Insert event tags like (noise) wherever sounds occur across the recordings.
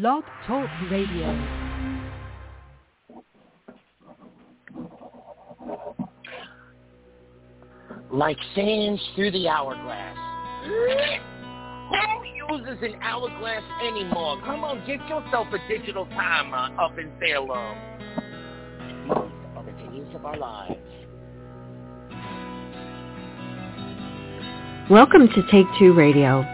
Blog Talk Radio. like sands through the hourglass. Who uses an hourglass anymore? Come on, get yourself a digital timer up in Salem. These are the days of our lives. Welcome to Take Two Radio.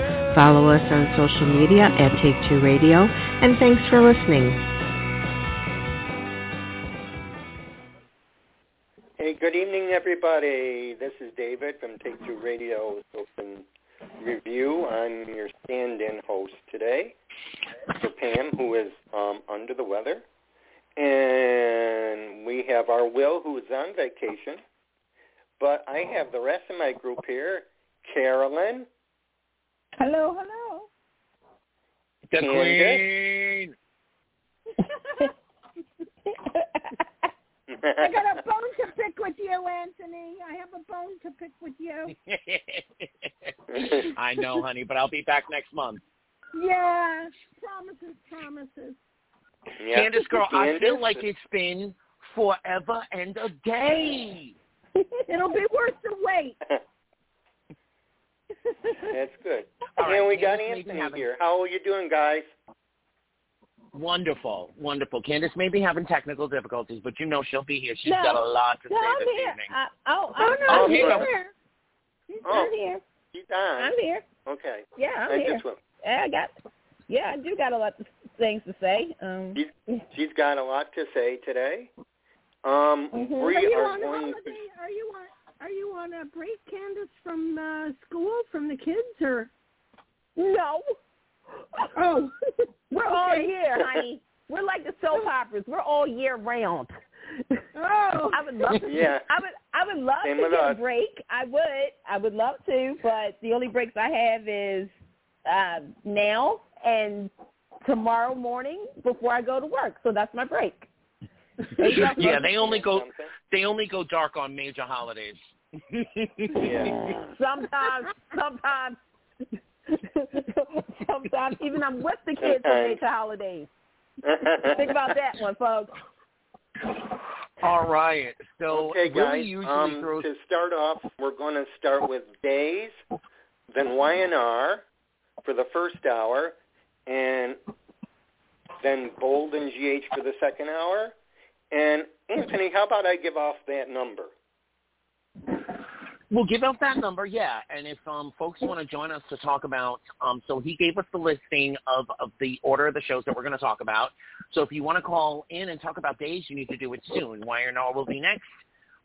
Follow us on social media at Take Two Radio, and thanks for listening. Hey, good evening, everybody. This is David from Take Two Radio's Open Review. I'm your stand-in host today for Pam, who is um, under the weather. And we have our Will, who is on vacation. But I have the rest of my group here. Carolyn, Hello, hello. The queen. I got a bone to pick with you, Anthony. I have a bone to pick with you. (laughs) I know, honey, but I'll be back next month. Yeah, promises, promises. yeah. Candice, girl, I feel like it's been forever and a day. (laughs) It'll be worth the wait. (laughs) (laughs) That's good. All right, and we got Candice, maybe Anthony here. How are you doing, guys? Wonderful, wonderful. Candice may be having technical difficulties, but you know she'll be here. She's No. got a lot to No, say I'm this here. evening. I, oh, Oh, I'm, no, I'm I'm here. here. Oh. I'm here. He's on. I'm here. Okay. Yeah, I'm I here. just Yeah, I got. Yeah, I do got a lot of things to say. Um, She's, she's got a lot to say today. Um, mhm. we are you are on a going holiday? Are you on? Are you on a break, Candice, from uh, school from the kids, or? No, Oh, (laughs) we're all Okay. year, honey. We're like the soap operas. We're all year round. Oh. (laughs) I would love to. (laughs) Yeah. I would. I would love Same to get us. a break. I would. I would love to, but the only breaks I have is uh, now and tomorrow morning before I go to work. So that's my break. yeah, they only go they only go dark on major holidays. Yeah. Sometimes, sometimes, sometimes even I'm with the kids on major holidays. Think about that one, folks. All right. So okay, Willie guys. usually Um, throws to start off, we're going to start with days, then Y&R for the first hour, and then Bold and GH for the second hour. And Anthony, how about I give off that number? We'll give out that number, yeah. And if um, folks want to join us to talk about, um, so he gave us the listing of, of the order of the shows that we're going to talk about. So if you want to call in and talk about days, you need to do it soon. Y&R will be next.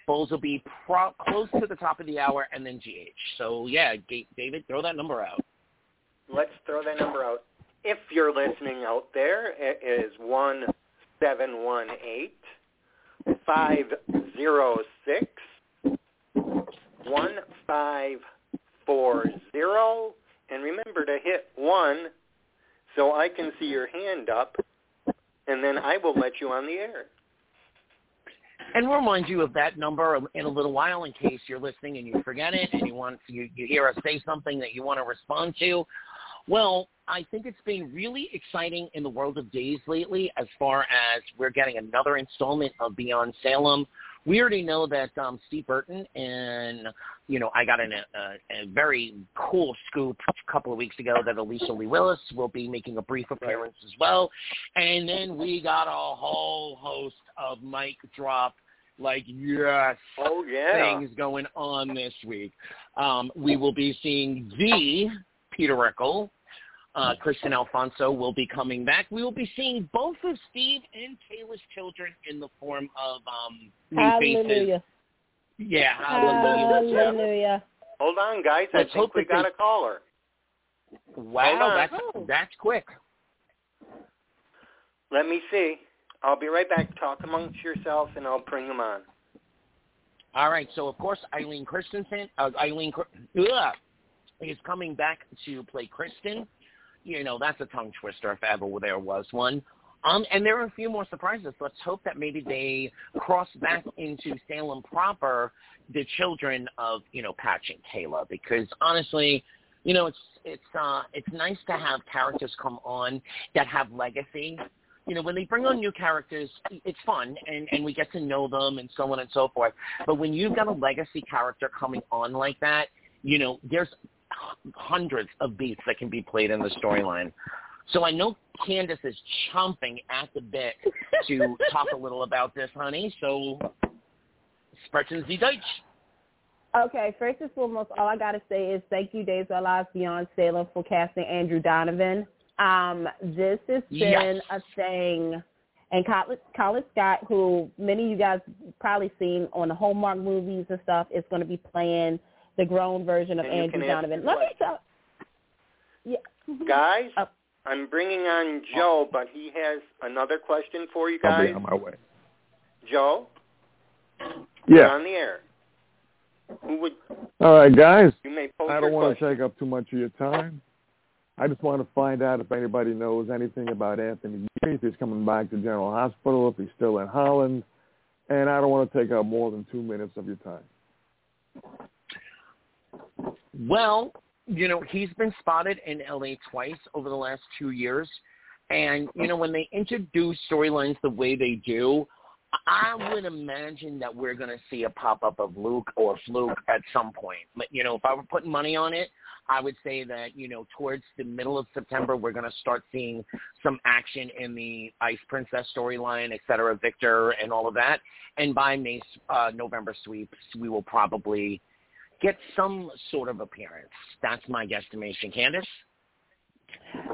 Bulls will be pro- close to the top of the hour, and then GH. So yeah, Ga- David, throw that number out. Let's throw that number out. If you're listening out there, it is one seven one eight five zero six one five four zero, and remember to hit one so I can see your hand up, and then I will let you on the air. And we'll remind you of that number in a little while in case you're listening and you forget it and you want you, you hear us say something that you want to respond to. Well, I think it's been really exciting in the world of days lately as far as we're getting another installment of Beyond Salem. We already know that um, Steve Burton and, you know, I got in a, a, a very cool scoop a couple of weeks ago that Alicia Leigh Willis will be making a brief appearance as well. And then we got a whole host of mic drop, like, yes, Oh yeah. things going on this week. Um, we will be seeing the Peter Reckell. Uh, Kristian Alfonso will be coming back. We will be seeing both of Steve and Taylor's children in the form of um, new faces. Hallelujah. Yeah, hallelujah. Hallelujah. Hold on, guys. Let's I think hope we got they- a caller. Wow, that's Oh. that's quick. Let me see. I'll be right back. Talk amongst yourselves, and I'll bring them on. All right. So of course, Eileen Christensen, uh, Eileen ugh, is coming back to play Kristen. You know, that's a tongue twister if ever there was one. Um, and there are a few more surprises. Let's hope that maybe they cross back into Salem proper, the children of you know Patch and Kayla, because honestly, you know it's it's uh it's nice to have characters come on that have legacy. You know, when they bring on new characters, it's fun and and we get to know them and so on and so forth. But when you've got a legacy character coming on like that, you know, there's hundreds of beats that can be played in the storyline. So I know Candice is chomping at the bit to (laughs) talk a little about this, honey. So, sprechen Sie Deutsch. Okay, first and foremost, all I got to say is thank you, Days of Our Lives Beyond Salem, for casting Andrew Donovan. Um, this has been Yes. a thing. And Colin, Colin Scott, who many of you guys probably seen on the Hallmark movies and stuff, is going to be playing the grown version of And Andrew Donovan. Let me question. tell. Yeah. (laughs) Guys, Uh, I'm bringing on Joe, but he has another question for you guys. I'll be on my way. Joe, Yeah. on the air. Who would All right, guys. you may pose I don't want to take up too much of your time. I just want to find out if anybody knows anything about Anthony Geary, if he's coming back to General Hospital, if he's still in Holland, and I don't want to take up more than two minutes of your time. Well, you know, he's been spotted in LA twice over the last two years. And, you know, when they introduce storylines the way they do, I would imagine that we're going to see a pop-up of Luke or Fluke at some point. But, you know, if I were putting money on it, I would say that, you know, towards the middle of September, we're going to start seeing some action in the Ice Princess storyline, et cetera, Victor and all of that. And by May, uh, November sweeps, we will probably get some sort of appearance. That's my guesstimation. Candice?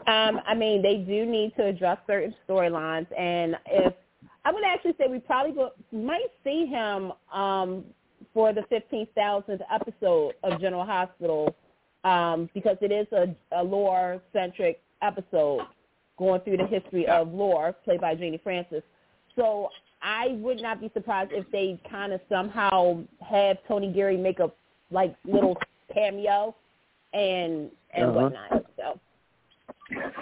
Um, I mean, they do need to address certain storylines, and if I would actually say we probably go, might see him um, for the fifteen thousandth episode of General Hospital um, because it is a, a Laura centric episode going through the history of Laura, played by Genie Francis. So I would not be surprised if they kind of somehow have Tony Geary make a like little cameo and and Uh-huh. whatnot. So.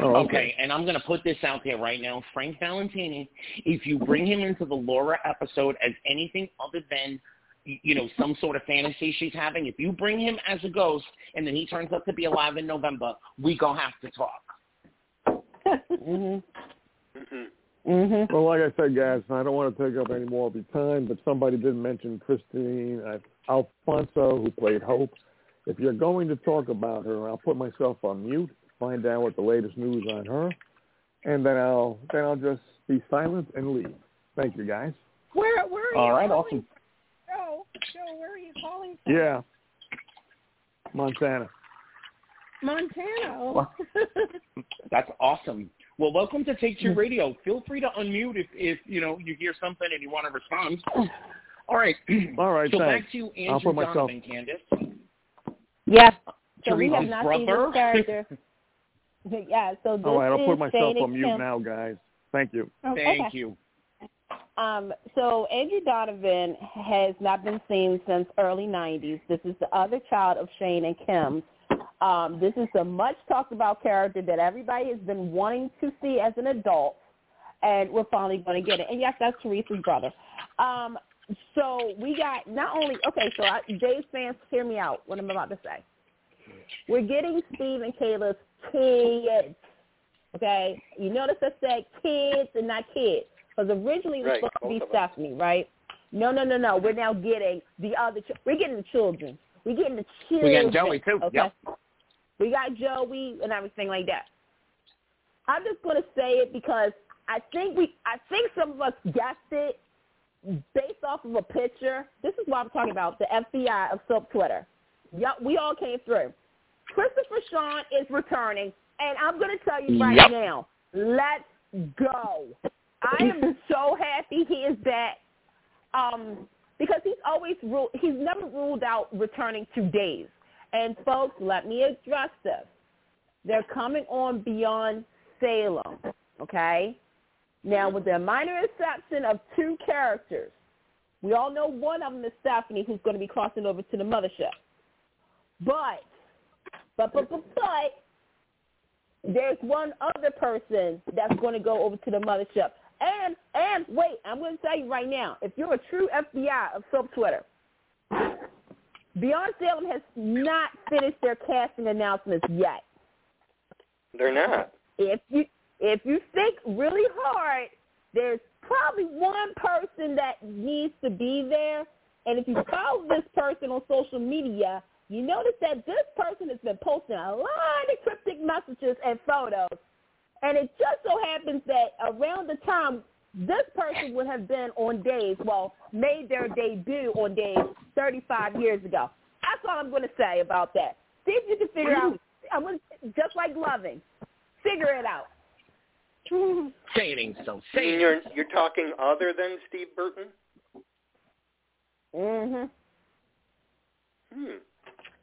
Oh, Okay, and I'm going to put this out there right now. Frank Valentini, if you bring him into the Laura episode as anything other than, you know, some sort of fantasy she's having, if you bring him as a ghost and then he turns out to be alive in November, we going to have to talk. mhm. Mhm. Mhm. Well, like I said, guys, I don't want to take up any more of your time, but somebody did mention Christine uh, Alfonso, who played Hope. If you're going to talk about her, I'll put myself on mute, find out what the latest news on her, and then I'll then I'll just be silent and leave. Thank you, guys. Where where are All you right, calling awesome. Joe, Joe, where are you calling from? Yeah, Montana. Montana. Oh. Well- That's awesome. Well, welcome to Take Two Radio. Feel free to unmute if, if you know you hear something and you want to respond. All right. (clears throat) All right, so thanks. back to I'll Andrew put myself- Donovan, Candice. Yes. So we have Theresa's not seen this character. (laughs) yeah. So this All right, I'll put myself Shane on mute Kim. now, guys. Thank you. Oh, Thank Okay. you. Um, so Andrew Donovan has not been seen since early 90s. This is the other child of Shane and Kim. Um, this is a much talked about character that everybody has been wanting to see as an adult, and we're finally going to get it. And yes, that's Theresa's brother. Um, so we got not only okay. So I, Dave's fans, hear me out. What I'm about to say. We're getting Steve and Kayla's kids. Okay, you notice I said kids and not kids because originally it was Right, supposed to be. Stephanie, right? No, no, no, no. We're now getting the other. Ch- we're getting the children. We're getting the children. We got Joey too. Okay. Yep. We got Joey and everything like that. I'm just going to say it because I think we, I think some of us guessed it based off of a picture. This is what I'm talking about, the FBI of Soap Twitter. Yep, we all came through. Christopher Sean is returning, and I'm going to tell you right Yep. now, let's go. I am (laughs) so happy he is back um, because he's always ruled, he's never ruled out returning to days. And folks, let me address this. They're coming on beyond Salem, okay? Now, with the minor exception of two characters, we all know one of them is Stephanie, who's going to be crossing over to the mothership. But, but, but, but, but, there's one other person that's going to go over to the mothership. And, and wait, I'm going to tell you right now, if you're a true FBI of Soap Twitter, Beyond Salem has not finished their casting announcements yet. They're not. If you if you think really hard, there's probably one person that needs to be there. And if you follow this person on social media, you notice that this person has been posting a lot of cryptic messages and photos. And it just so happens that around the time this person would have been on days, well, made their debut on days 35 years ago. That's all I'm going to say about that. See if you can figure out. I'm going to, just like loving, figure it out. Say it ain't so. Say it. You're you're talking other than Steve Burton. Mhm. Hmm.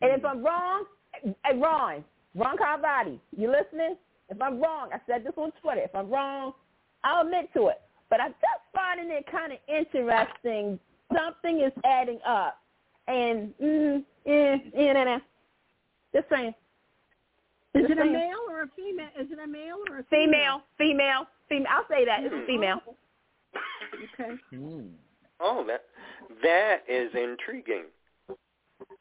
And if I'm wrong, hey, Ron, Ron Carlivati, you listening? If I'm wrong, I said this on Twitter. If I'm wrong, I'll admit to it. But I'm just finding it kind of interesting. Something is adding up. And, mm, eh, eh, nah, nah. Just saying. Is Just it a saying. male or a female? Is it a male or a Female, female, female. female. I'll say that. It's a Hmm. female. Okay. Hmm. Oh, that that is intriguing.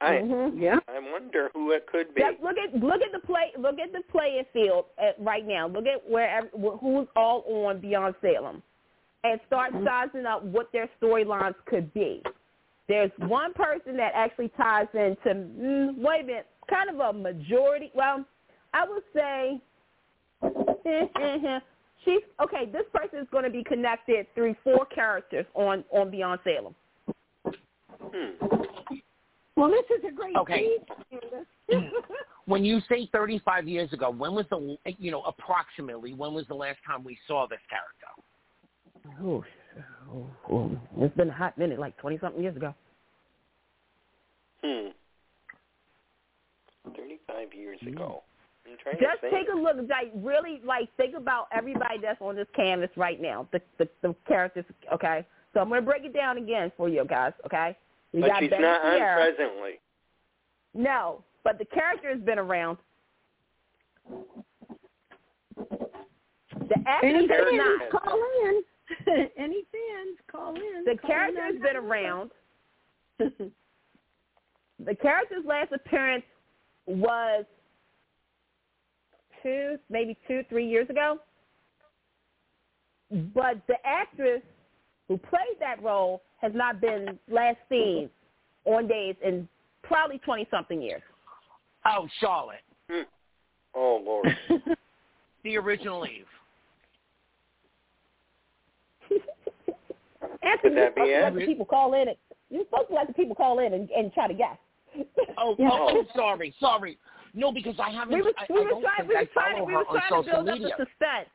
I Mhm. Yeah. I wonder who it could be. Just look at look at the play look at the playing field at, right now. Look at where who's all on Beyond Salem, and start sizing up what their storylines could be. There's one person that actually ties into mm, wait a minute, kind of a majority. Well, I would say she's okay. This person is going to be connected through four characters on on Beyond Salem. Hmm. Well, this is a great Okay. tease, (laughs) When you say 35 years ago, when was the you know approximately when was the last time we saw this character? Oh, oh, it's been a hot minute, like twenty something years ago. Hmm. Thirty-five years ago. I'm trying Just take a look, like really, like think about everybody that's on this canvas right now. The the, the characters, okay. So I'm gonna break it down again for you guys, okay. You but got she's Betty not on presently. No, but the character has been around. The actor Any character fans, not. call in. (laughs) Any fans, call in. The Call character in has been around. (laughs) The character's last appearance was two, maybe two, three years ago. But the actress who played that role has not been last seen on days in probably 20-something years. Oh, Charlotte, Hmm. (laughs) Oh Lord. (laughs) the original Eve. (laughs) Anthony, Could that be it? let the people call in. And, you're supposed to let the people call in and, and try to guess. Oh, Yeah. oh, sorry, sorry. No, because I haven't. we were, I, we I were don't trying, we were trying, we were trying to build media. up the suspense.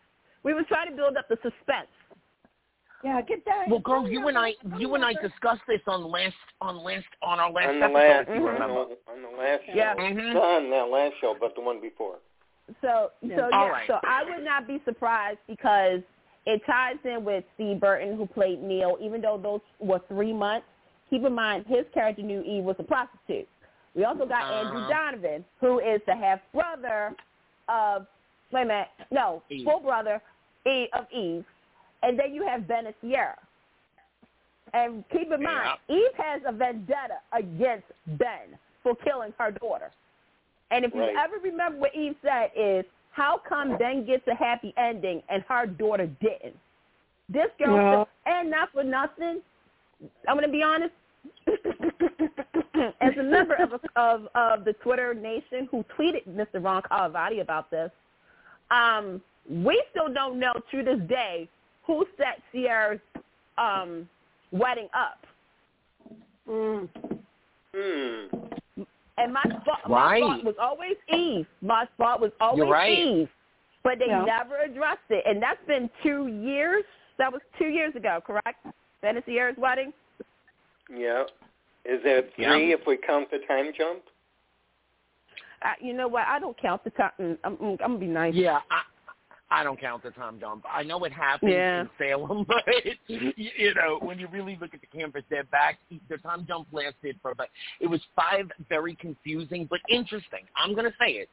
We were trying to build up the suspense. yeah, get that. Well, girl, you and I, you and I discussed this on last, on last, on our last on the episode. last, if you Mhm. remember. on the, on the last show. Yeah. Mhm. Not on that last show, but the one before. So, Yeah. so yeah, right. so I would not be surprised because it ties in with Steve Burton, who played Neil. Even though those were three months, keep in mind his character knew Eve was a prostitute. We also got Andrew Uh-huh. Donovan, who is the half brother of wait a minute, no, Eve. full brother Eve, of Eve, and then you have Ben and Ciara. And keep in mind, Eve has a vendetta against Ben for killing her daughter. And if you ever remember what Eve said is, how come Ben gets a happy ending and her daughter didn't? This girl, Well- and not for nothing, I'm going to be honest, (laughs) as a member of, of of the Twitter nation who tweeted Mr. Ron Carlivati about this, um, we still don't know to this day who set Ciara's um, wedding up. Mm. Hmm. And my thought, my Right. thought was always Eve. My thought was always You're right. Eve. But they Yeah. never addressed it. And that's been two years. That was two years ago, correct? Ben and Sierra's wedding? Yeah. Is it Yeah. three if we count the time jump? Uh, you know what? I don't count the time. mm, I'm, I'm, I'm going to be nice. Yeah, I, I don't count the time jump. I know it happened Yeah. in Salem, (laughs) but you, you know when you really look at the campers, they're back. The time jump lasted for, but it was five very confusing but interesting. I'm gonna say it,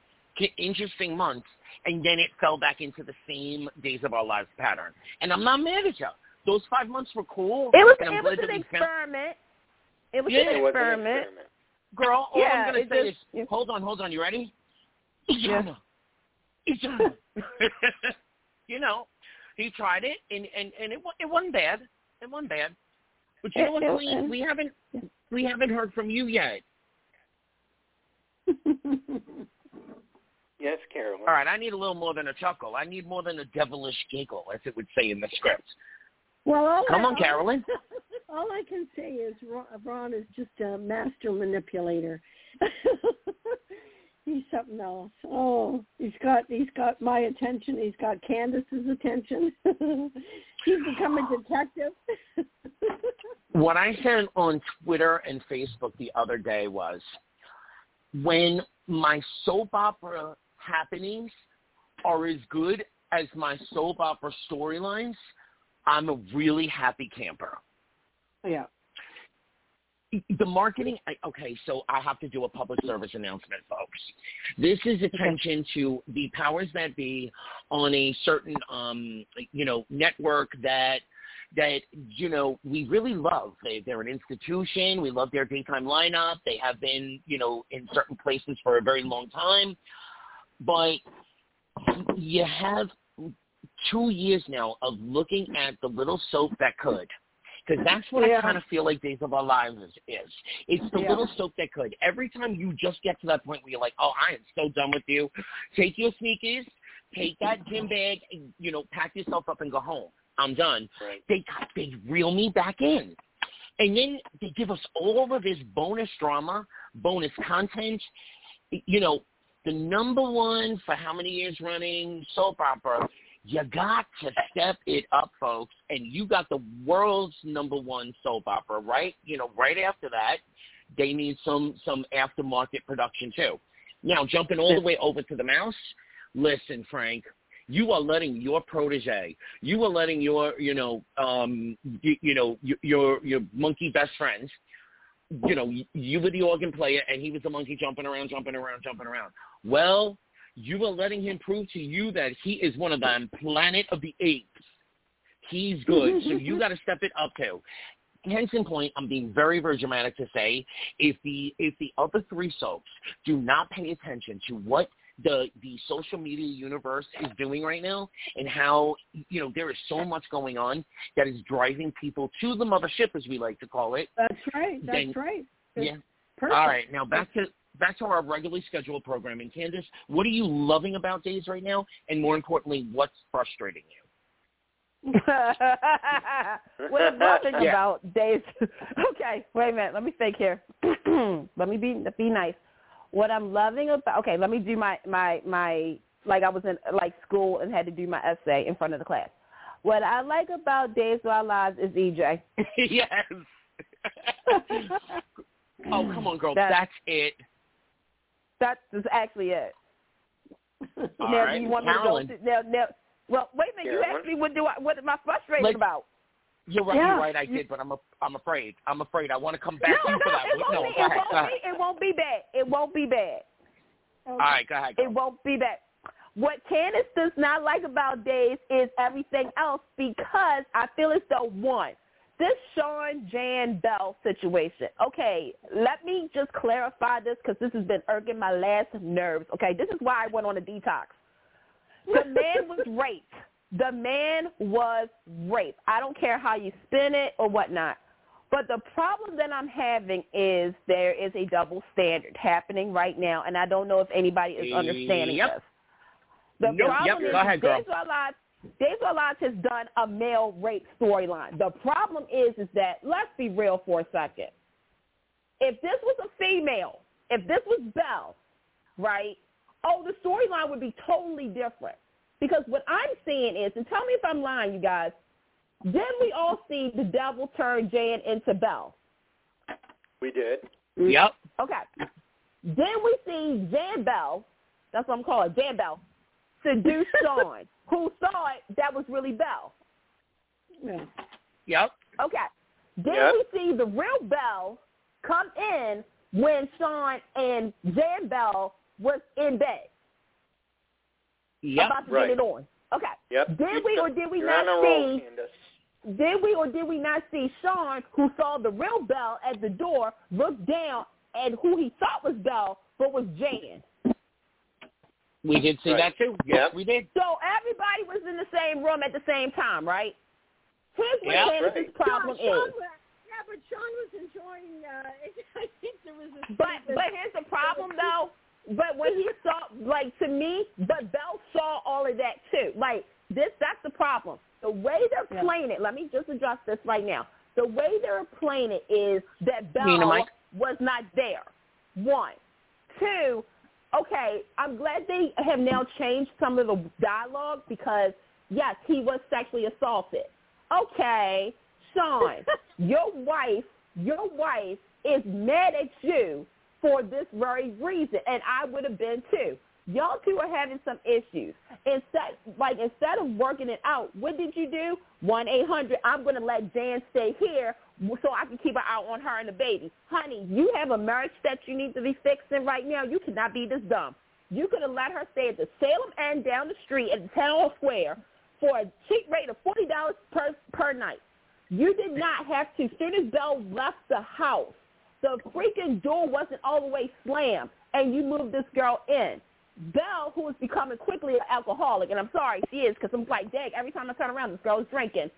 interesting months, and then it fell back into the same Days of Our Lives pattern. And I'm not mad at you. Those five months were cool. It was it was an we found- experiment. It was Yeah, an It was an experiment. experiment. Girl, all Yeah, I'm gonna say just- is, hold on, hold on. You ready? Yeah. Ijana. Ijana. (laughs) (laughs) you know, he tried it, and and and it it wasn't bad. It wasn't bad. But you know what, Queen? We haven't we haven't heard from you yet. Yes, Carolyn. All right, I need a little more than a chuckle. I need more than a devilish giggle, as it would say in the script. Well, all Come I, on, Carolyn. (laughs) All, I can say is Ron, Ron is just a master manipulator. (laughs) he's something else. Oh, he's got he's got my attention. He's got Candice's attention. (laughs) he's become a detective. (laughs) what I said on Twitter and Facebook the other day was when my soap opera happenings are as good as my soap opera storylines, I'm a really happy camper. Yeah. The marketing, I- okay, so I have to do a public service announcement, folks. This is attention to the powers that be on a certain, um, you know, network that that you know we really love. They they're an institution. We love their daytime lineup. They have been you know in certain places for a very long time, but you have two years now of looking at the little soap that could. Because that's what Yeah. I kind of feel like Days of Our Lives is. is. It's the Yeah. little soap that could. Every time you just get to that point where you're like, oh, I am so done with you. Take your sneakers, take that gym bag, and, you know, pack yourself up and go home. I'm done Right. they they reel me back in. And then they give us all of this bonus drama, bonus content. You know, the number one for how many years running soap opera, you got to step it up, folks. And you got the world's number one soap opera, right? You know, right after that, they need some some aftermarket production too. Now, jumping all the way over to the mouse, listen, Frank, you are letting your protege, you are letting your, you know, um, you, you know, your, your your monkey best friends, you know, you were the organ player and he was the monkey jumping around, jumping around, jumping around. Well, you are letting him prove to you that he is one of them planet of the apes. He's good, so you (laughs) got to step it up too. Hence in point, I'm being very, very dramatic to say, if the if the other three soaps do not pay attention to what the the social media universe is doing right now and how you know there is so much going on that is driving people to the mothership as we like to call it. That's right. That's Then- right. That's Yeah. Perfect. All right, now back to back to our regularly scheduled programming. Candice, what are you loving about days right now, and more importantly, what's frustrating you? what I'm loving Yeah. about days. (laughs) okay, wait a minute. Let me think here. (clears throat) let me be be nice. What I'm loving about okay, let me do my my my like I was in like school and had to do my essay in front of the class. What I like about Days of Our Lives is EJ. (laughs) yes. (laughs) oh come on, girl, That- that's it. That's is actually it. (laughs) All now, right, do you want me to go? To, now, now, well, wait a minute. You asked me what do I what am I frustrated Like- about? You're right. Yeah. You're right. I did, but I'm a, I'm afraid. I'm afraid. I want to come back no, to you for no, that. it won't, go be, ahead. it, Go won't ahead. be, it won't be bad. It won't be bad. All right, go ahead. It won't be bad. What Candice does not like about Days is everything else because I feel as though one, this Shawn Jan Bell situation. Okay, let me just clarify this because this has been irking my last nerves. Okay, this is why I went on a detox. The man was (laughs) raped. The man was raped. I don't care how you spin it or whatnot. But the problem that I'm having is there is a double standard happening right now, and I don't know if anybody is understanding Yep. this. The Nope. problem Yep. is Go ahead, girl. Our Lives, Days of Our has done a male rape storyline. The problem is, is that let's be real for a second. If this was a female, if this was Belle, right? Oh, the storyline would be totally different. Because what I'm seeing is, and tell me if I'm lying, you guys. Then we all see the devil turn Jan into Belle. We did. Yep. Okay. Then we see Jan Bell. That's what I'm calling Jan Bell. Seduce Shawn, (laughs) who thought that was really Belle. Yeah. Yep. Okay. Then Yep. we see the real Belle come in when Shawn and Jan Bell was in bed Yep. about to Right. get it on. Okay. Yep. Did we or did we You're not on roll, see? Did we or did we not see Shawn, who saw the real Belle at the door, look down at who he thought was Belle, but was Jan? We did see Right. that too. Yes, Yep. we did. So everybody was in the same room at the same time, right? Here's what Yeah. Candice's Right. problem Shawn, Shawn is. was, yeah, but Shawn was enjoying. Uh, (laughs) I think there was a. But but here's the problem though. But when he saw, like to me, but Belle saw all of that too. Like this, that's the problem. The way they're Yeah. playing it. Let me just address this right now. The way they're playing it is that Belle was not there. One, two. Okay, I'm glad they have now changed some of the dialogue because yes, he was sexually assaulted. Okay, Shawn, (laughs) your wife, your wife is mad at you for this very reason, and I would have been too. Y'all two are having some issues. Instead, like instead of working it out, what did you do? One eight hundred. I'm going to let Jan stay here so I can keep an eye on her and the baby. Honey, you have a marriage that you need to be fixing right now. You cannot be this dumb. You could have let her stay at the Salem Inn down the street at the town square for a cheap rate of forty dollars per per night. You did not have to. Soon as Belle left the house, the freaking door wasn't all the way slammed, and you moved this girl in. Belle, who is becoming quickly an alcoholic, and I'm sorry she is, because I'm like, dang, every time I turn around, this girl is drinking.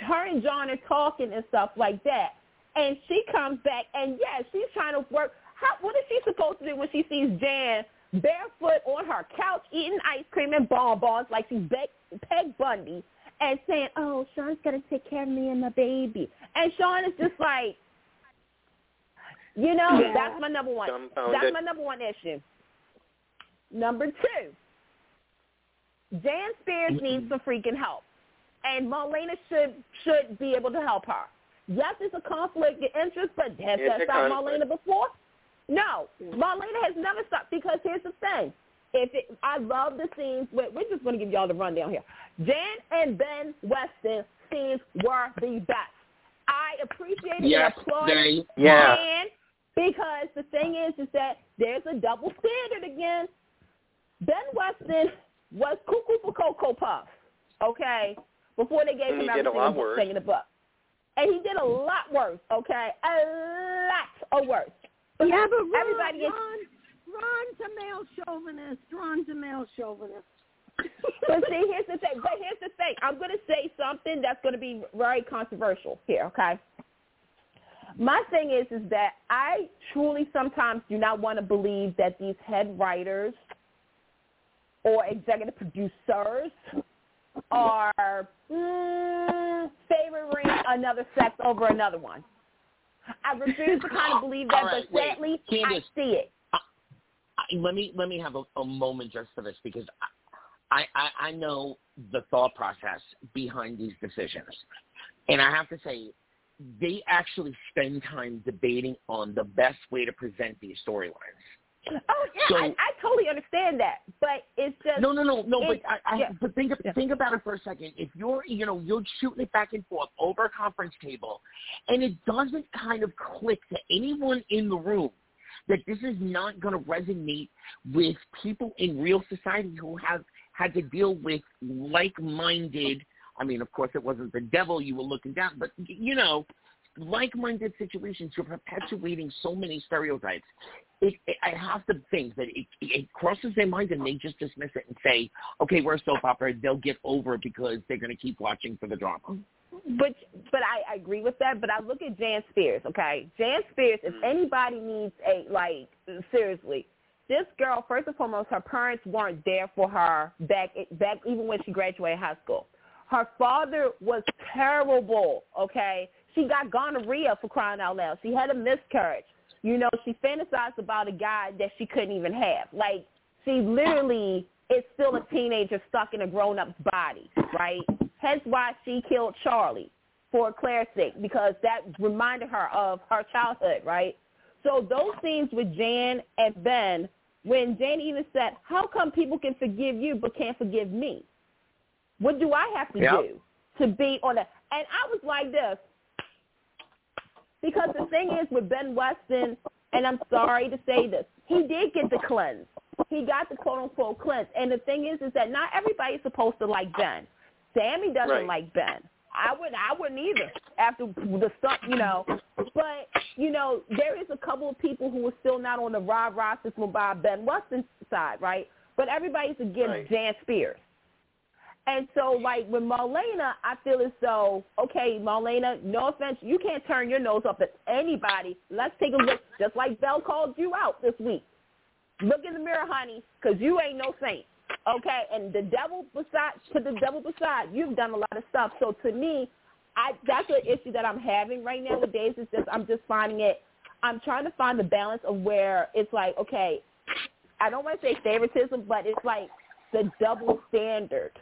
Her and John are talking and stuff like that, and she comes back, and yeah, she's trying to work. How, what is she supposed to do when she sees Jan barefoot on her couch eating ice cream and bonbons like she's Be- Peg Bundy, and saying, "Oh, Shawn's gonna take care of me and my baby," and Shawn is just like, you know, Yeah. that's my number one. Dumbfounded. That's my number one issue. Number two, Jan Spears needs some freaking help, and Marlena should should be able to help her. Yes, it's a conflict of interest, but has that stopped. Marlena before? No, Marlena has never stopped because here's the thing. If it, I love the scenes, with, we're just going to give y'all the rundown here. Jan and Ben Weston scenes were the best. I appreciated Yes, and applauded they Yeah. Jan because the thing is, is that there's a double standard again. Ben Weston was cuckoo for Cocoa Puffs, okay, before they gave him he did a everything lot in- thing in the book. And he did a lot worse, okay, a lot of worse. But yeah, but Ron, everybody is Ron, Ron's a male chauvinist. Ron's a male chauvinist. (laughs) but see, here's the thing. But here's the thing. I'm going to say something that's going to be very controversial here. Okay. My thing is, is that I truly sometimes do not want to believe that these head writers or executive producers are mm, favoring another sex over another one. I refuse to kind of believe that, right, but wait. sadly, Candice. I see it. I- let me let me have a, a moment just for this because I, I I know the thought process behind these decisions, and I have to say they actually spend time debating on the best way to present these storylines. Oh yeah, So- I, I totally understand that, but it's just No, no, no, no. But I, I yeah. but think think about it for a second. If you're you know you're shooting it back and forth over a conference table, and it doesn't kind of click to anyone in the room that this is not going to resonate with people in real society who have had to deal with like-minded. I mean, of course, it wasn't the devil you were looking down, but you know, like-minded situations. You're perpetuating so many stereotypes. It, it, I have to think that it, it crosses their mind and they just dismiss it and say, "Okay, we're a soap opera. They'll get over it because they're going to keep watching for the drama." But but I, I agree with that. But I look at Jan Spears. Okay, Jan Spears. If mm. anybody needs a like seriously, this girl first and foremost, her parents weren't there for her back back even when she graduated high school. Her father was terrible. Okay, she got gonorrhea for crying out loud. She had a miscarriage. You know, she fantasized about a guy that she couldn't even have. Like she literally is still a teenager stuck in a grown up's body, right? Hence why she killed Charlie for Claire's sake, because that reminded her of her childhood, right? So those scenes with Jan and Ben when Jan even said, "How come people can forgive you but can't forgive me? What do I have to Yep. do to be on that?" And I was like this because the thing is with Ben Weston, and I'm sorry to say this, he did get the cleanse. He got the quote unquote cleanse. And the thing is, is that not everybody's supposed to like Ben. Sami doesn't Right. like Ben. I would I wouldn't either after the stuff, you know. But you know, there is a couple of people who are still not on the rah system by Ben Weston's side, right? But everybody's against Right. Jan Spears. And so, like with Marlena, I feel as though, okay, Marlena, no offense, you can't turn your nose up at anybody. Let's take a look, just like Belle called you out this week. Look in the mirror, honey, because you ain't no saint. Okay, and the devil beside, to the devil beside. You've done a lot of stuff. So to me, I that's an issue that I'm having right now with Days. Is just I'm just finding it. I'm trying to find the balance of where it's like, okay, I don't want to say favoritism, but it's like the double standard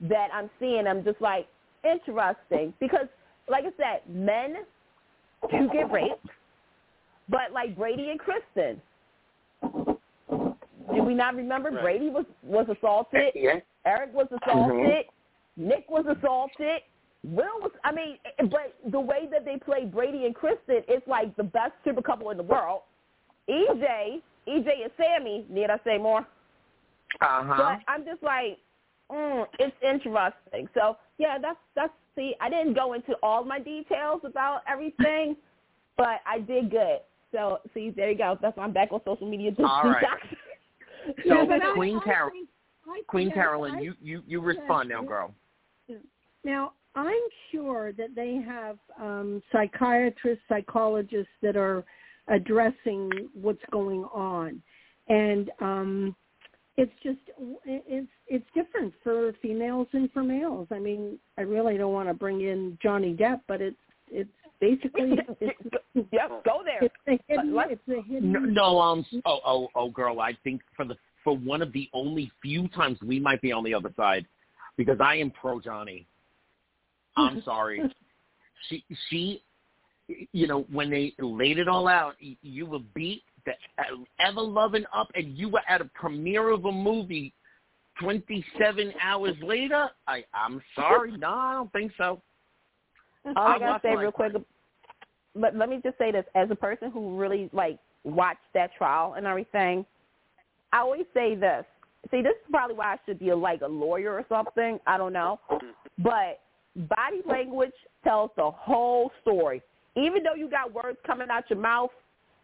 that I'm seeing. I'm just like interesting because, like I said, men do get raped, but like Brady and Kristen, did we not remember Right. Brady was was assaulted? Yeah. Eric was assaulted. Nick was assaulted. Will was. I mean, but the way that they play Brady and Kristen, it's like the best super couple in the world. EJ, EJ and Sami. Need I say more? Uh huh. But I'm just like, mm, it's interesting. So yeah, that's that's. See, I didn't go into all my details about everything, but I did good. So see, there you go. That's why I'm back on social media. All right. (laughs) So Yeah, Queen I Carol, think- I Queen Carolyn, you you you respond now, girl. Now, I'm sure that they have um, psychiatrists, psychologists that are addressing what's going on, and um, it's just it's it's different for females and for males. I mean, I really don't want to bring in Johnny Depp, but it's it's basically (laughs) it's, yep, go there. it's a hidden Let- it's a hidden No, no, um, oh, oh, oh, girl. I think for the for one of the only few times we might be on the other side, because I am pro Johnny. I'm (laughs) sorry. she she, you know, when they laid it all out, you were beat the ever loving up, and you were at a premiere of a movie. Twenty-seven hours later, I I'm sorry. No, I don't think so. All (laughs) I I gotta say real quick, but let me just say this: as a person who really like watched that trial and everything, I always say this. See, this is probably why I should be a, like a lawyer or something. I don't know, but body language tells the whole story. Even though you got words coming out your mouth,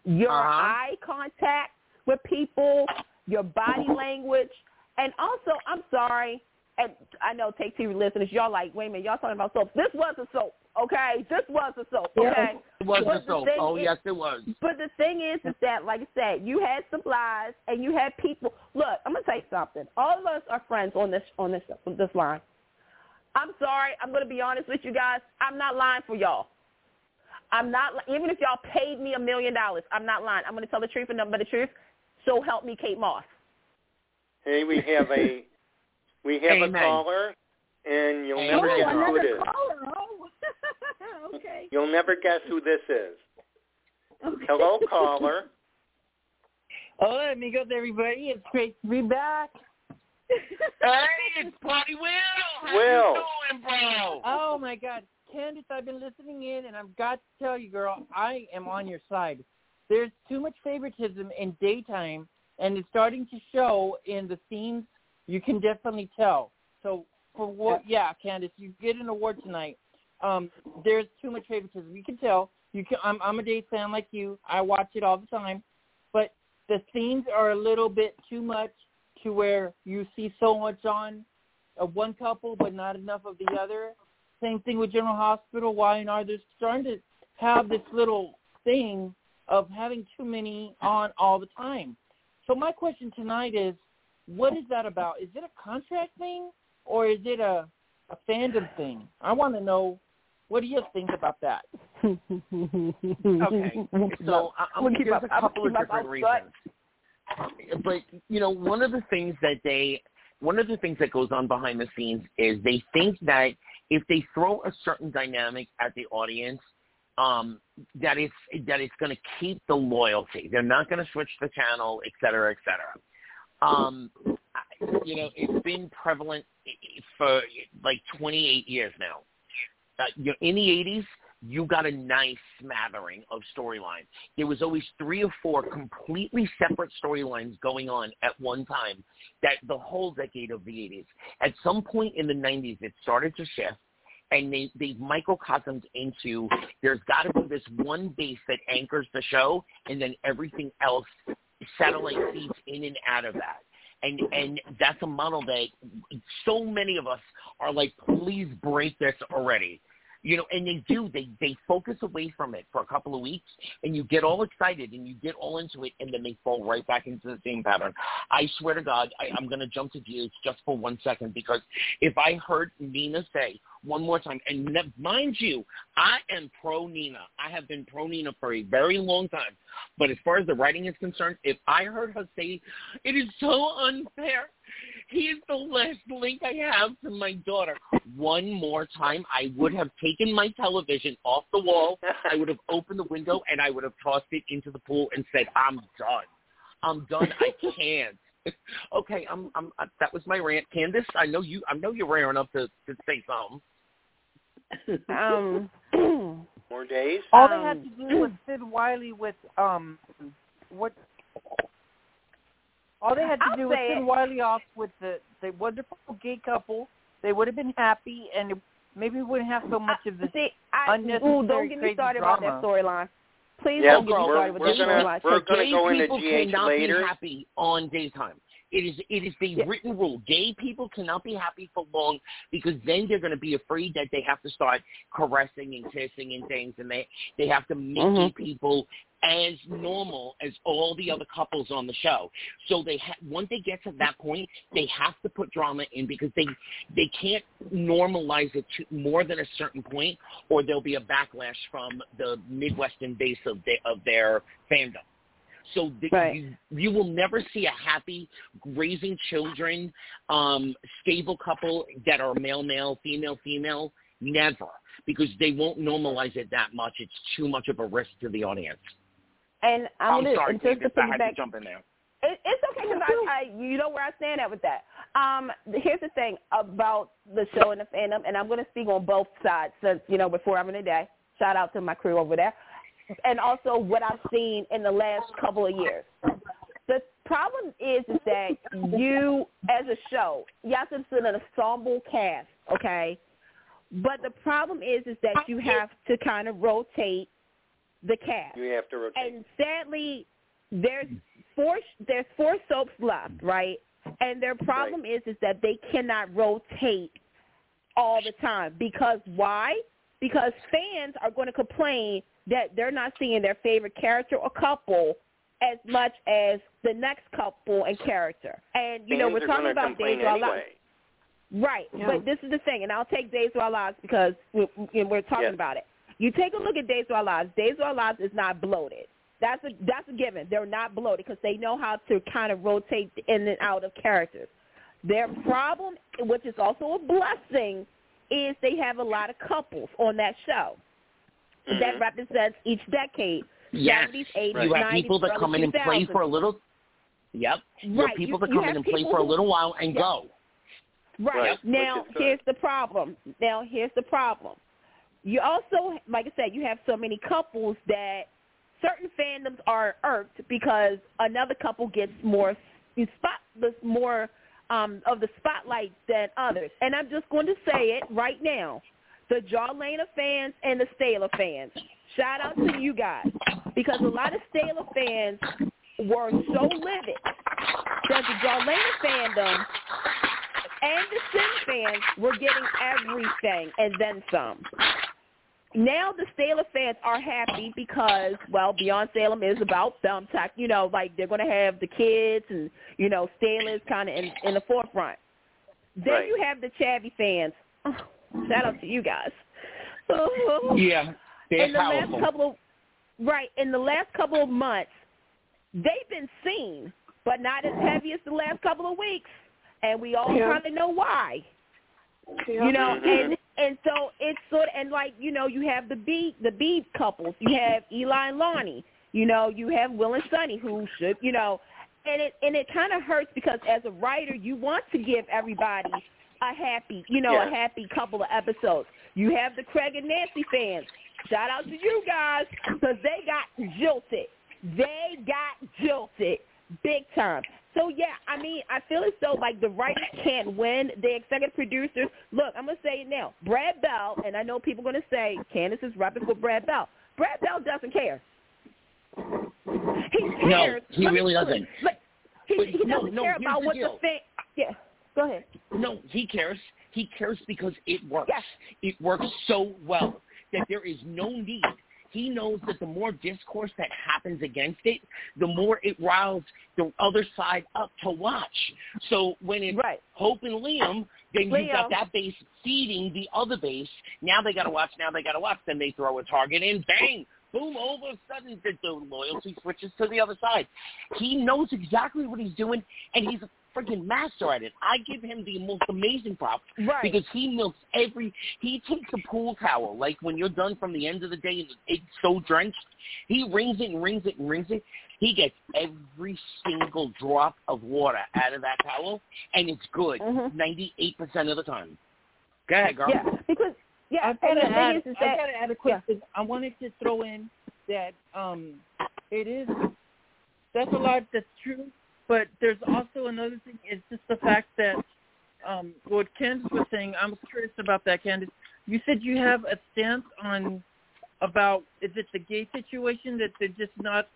your Uh-huh. eye contact with people, your body language, and also, I'm sorry, and I know Take Two listeners, y'all like, wait a minute, y'all talking about soap. This was a soap, okay? This was a soap, okay? It was But a soap. Oh is- yes, it was. But the thing is, is that, like I said, you had supplies and you had people. Look, I'm gonna tell you something. All of us are friends on this on this this line. I'm sorry. I'm gonna be honest with you guys. I'm not lying for y'all. I'm not li- even if y'all paid me a million dollars. I'm not lying. I'm gonna tell the truth and nothing but the truth. So help me, Kate Moss. Hey, we have a we have Amen. a caller, and you'll Amen. never oh, guess who it is. caller. Oh, (laughs) okay. You'll never guess who this is. okay. Hello, caller. Hola, amigos, everybody. It's great to be back. (laughs) Hey, it's Party Will. How Will. you doing, bro? Oh my God, Candice, I've been listening in, and I've got to tell you, girl, I am on your side. There's too much favoritism in daytime, and it's starting to show in the scenes. You can definitely tell. So for what? Yeah, Candice, you get an award tonight. Um, there's too much favoritism. You can tell. You can. I'm, I'm a date fan like you. I watch it all the time, but the scenes are a little bit too much to where you see so much on of one couple but not enough of the other. Same thing with General Hospital, Y&R. They're starting to have this little thing of having too many on all the time. So my question tonight is, what is that about? Is it a contract thing or is it a, a fandom thing? I want to know, what do you think about that? Okay. So I, I'm, We'll keep there's up- a I'm couple of up different reasons. But you know, one of the things that they, one of the things that goes on behind the scenes is they think that if they throw a certain dynamic at the audience, um, that it's that it's going to keep the loyalty. They're not going to switch the channel, et cetera, et cetera. Um, you know, it's been prevalent for like 28 years now. Uh, you know, in the 80s, you got a nice smattering of storylines. There was always three or four completely separate storylines going on at one time that the whole decade of the 80s. At some point in the 90s, it started to shift and they they microcosmed into there's got to be this one base that anchors the show, and then everything else satellite feeds in and out of that. And and that's a model that so many of us are like, please break this already. You know, and they do. They they focus away from it for a couple of weeks, and you get all excited and you get all into it, and then they fall right back into the same pattern. I swear to God, I, I'm going to jump to views just for one second because if I heard Nina say one more time, and mind you, I am pro Nina. I have been pro Nina for a very long time, but as far as the writing is concerned, if I heard her say, "It is so unfair," he is the last link I have to my daughter. One more time, I would have taken my television off the wall. I would have opened the window and I would have tossed it into the pool and said, "I'm done. I'm done. I can't." (laughs) okay, I'm, I'm, uh, that was my rant. Candice, I know you. I know you're raring up to, to say something. Um, More days. All they Um, had to do was Sid Wiley with um, what? All they had to I'll do was say Sid it. Wiley off with the the wonderful gay couple. They would have been happy, and it, maybe we wouldn't have so much of this. See, I, unnecessary ooh, don't get me crazy started drama. about that storyline. Please Yeah, don't get me we're- started with we're that storyline. we're gonna gay go into people GH cannot later. be happy on daytime. It is it is the Yeah. written rule. Gay people cannot be happy for long because then they're going to be afraid that they have to start caressing and kissing and things, and they they have to make Mhm. people as normal as all the other couples on the show. So they ha- once they get to that point, they have to put drama in because they they can't normalize it to more than a certain point, or there'll be a backlash from the Midwestern base of the, of their fandom. So the, Right. you, you will never see a happy raising children, um, stable couple that are male male, female female. Never, because they won't normalize it that much. It's too much of a risk to the audience. And I'm, I'm gonna, sorry, and just to I had piggyback, to jump in there. It, it's okay because I, I, you know where I stand at with that. Um, here's the thing about the show and the fandom, and I'm going to speak on both sides since you know before I'm in the day. Shout out to my crew over there, and also what I've seen in the last couple of years. The problem is, is that you, as a show, yes, it's an ensemble cast, okay, but the problem is, is that you have to kind of rotate the cast. You have to rotate. And sadly, there's four there's four soaps left, right? And their problem is is that they cannot rotate all the time because why? Because fans are going to complain that they're not seeing their favorite character or couple as much as the next couple and character. And you know, we're talking about complain Days of Our Lives. anyway. Right, Yeah. but this is the thing, and I'll take Days of Our Lives because we're, we're talking Yes. about it. You take a look at Days of Our Lives. Days of Our Lives is not bloated. That's a that's a given. They're not bloated because they know how to kind of rotate in and out of characters. Their problem, which is also a blessing, is they have a lot of couples on that show that Mhm. represents each decade. Yes, 70s, 80s, you have 90s, people that come in and play for a little. Yep, you Right, have people you- that come in and play people for a little while and Yeah. go. Right. Right, Now, which is good. here's the problem. Now, here's the problem. You also, like I said, you have so many couples that certain fandoms are irked because another couple gets more spot, more um, of the spotlight than others. And I'm just going to say it right now: the Jarlena fans and the Stayla fans. Shout out to you guys because a lot of Stayla fans were so livid that the Jarlena fandom and the Cin fans were getting everything and then some. Now the Salem fans are happy because, well, Beyond Salem is about them. Talk, you know, like they're going to have the kids and, you know, Salem is kind of in, in the forefront. Then Right. you have the Chabby fans. Oh, shout out to you guys. Oh. (laughs) Yeah, they're in the powerful. last couple of right in the last couple of months, they've been seen, but not as heavy as the last couple of weeks, and we all Yeah. kind of know why. Yeah. You know, and And so it's sort of, and like you know, you have the B the B couples. You have Eli and Lani. You know, you have Will and Sonny who should, you know, and it and it kind of hurts because as a writer, you want to give everybody a happy, you know, Yeah. a happy couple of episodes. You have the Craig and Nancy fans. Shout out to you guys because they got jilted. They got jilted big time. So yeah, I mean, I feel as though like the writers can't win. The executive producers. Look, I'm gonna say it now. Brad Bell, and I know people are gonna say Candice is rapping for Brad Bell. Brad Bell doesn't care. He No, he Let really doesn't. He, But he doesn't no, care here's about what deal. the fan. Yeah, go ahead. No, he cares. He cares because it works. Yes. It works so well that there is no need. He knows that the more discourse that happens against it, the more it riles the other side up to watch. So when it's Right. Hope and Liam, then you've got that base feeding the other base. Now they got to watch. Now they got to watch. Then they throw a target in. Bang! Boom! All of a sudden, the, the loyalty switches to the other side. He knows exactly what he's doing, and he's freaking master at it. I give him the most amazing props Right. because he milks every. He takes a pool towel, like when you're done from the end of the day and it's so drenched, he wrings it and wrings it and wrings it. He gets every single drop of water out of that towel, and it's good Mhm. 98% of the time. Go ahead, girl. Yeah, because yeah, I've got to thing add. is, is I've that got to add a question. I wanted to throw in that um, it is that's a lot that's true, but there's also another thing. It's just the fact that um, what Candice was saying. I'm curious about that, Candice. You said you have a stance on about is it the gay situation that they're just not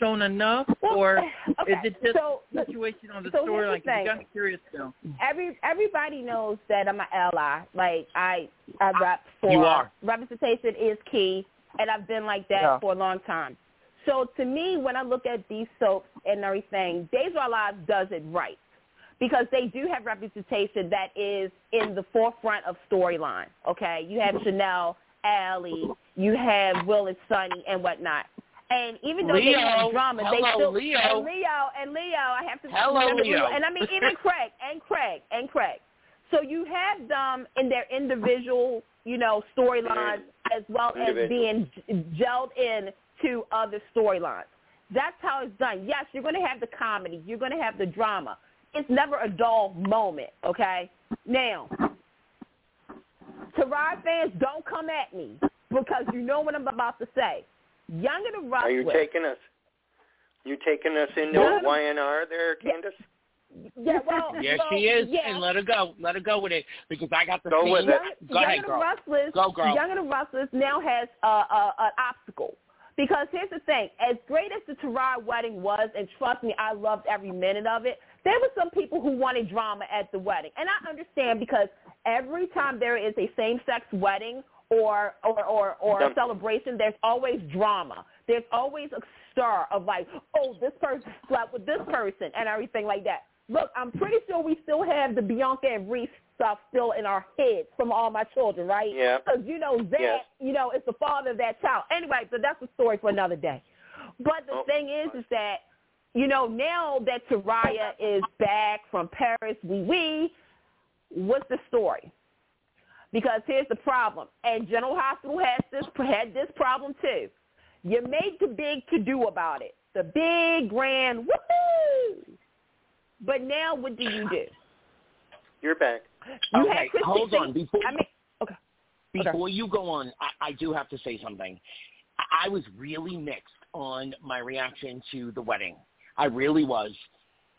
shown enough, Well, or (sighs) okay, is it just so, the situation on the so storyline? 'Cause thing. You got curious now. every everybody knows that I'm an ally. Like I I rap for You are. representation is key, and I've been like that Yeah. for a long time. So to me, when I look at these soaps and everything, Days of Our Lives does it right because they do have representation that is in the forefront of storyline. Okay, you have Chanel, Allie, you have Will and Sonny, and whatnot. And even though they Leo. have drama, they still Leo. and Leo and Leo. I have to say. Hello, remember Leo. And I mean even Craig and Craig and Craig. So you have them in their individual, you know, storylines as well as being j- gelled in to other storylines. That's how it's done. Yes, you're going to have the comedy. You're going to have the drama. It's never a dull moment, okay? Now, Teriah fans, don't come at me because you know what I'm about to say. Young and the Are you Restless. taking us? You taking us into Yeah. Y&R there, Candice? Yeah, well, (laughs) Yes, well, she is, Yeah. and let her go. Let her go with it because I got the Go same. with it. Go Young ahead, and the girl. Restless, Go, girl. Young and the Restless now has a, a, an obstacle. Because here's the thing, as great as the Teriah wedding was, and trust me, I loved every minute of it, there were some people who wanted drama at the wedding. And I understand because every time there is a same-sex wedding or, or, or, or a celebration, there's always drama. There's always a stir of like, oh, this person slept with this person and everything like that. Look, I'm pretty sure we still have the Bianca and Reese stuff still in our heads from all my children, right? Yeah. Because you know that, Yes. you know, it's the father of that child. Anyway, but that's a story for another day. But the Oh. thing is, is that you know now that Teriah is back from Paris, we we, what's the story? Because here's the problem, and General Hospital has this had this problem too. You made the big to do about it, the big grand woohoo. But now, what do you do? You're back. You Okay, had Christy hold sing- on. Before I mean, okay. Before you go on, I, I do have to say something. I, I was really mixed on my reaction to the wedding. I really was.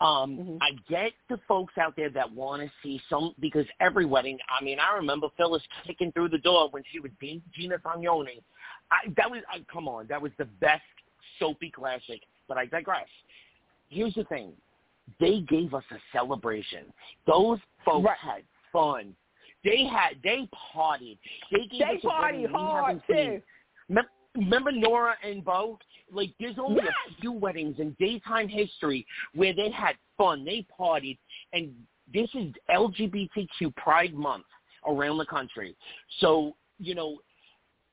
Um, Mhm. I get the folks out there that want to see some because every wedding. I mean, I remember Phyllis kicking through the door when she was G- Gina Tognoni. I, that was I, come on, that was the best soapy classic. But I digress. Here's the thing: they gave us a celebration. Those folks Right. had fun. They had they partied. They gave They us a party wedding we hard haven't seen. too. Mem- Remember Nora and Bo? Like, there's only Yes. a few weddings in daytime history where they had fun, they partied, and this is LGBTQ Pride Month around the country. So, you know,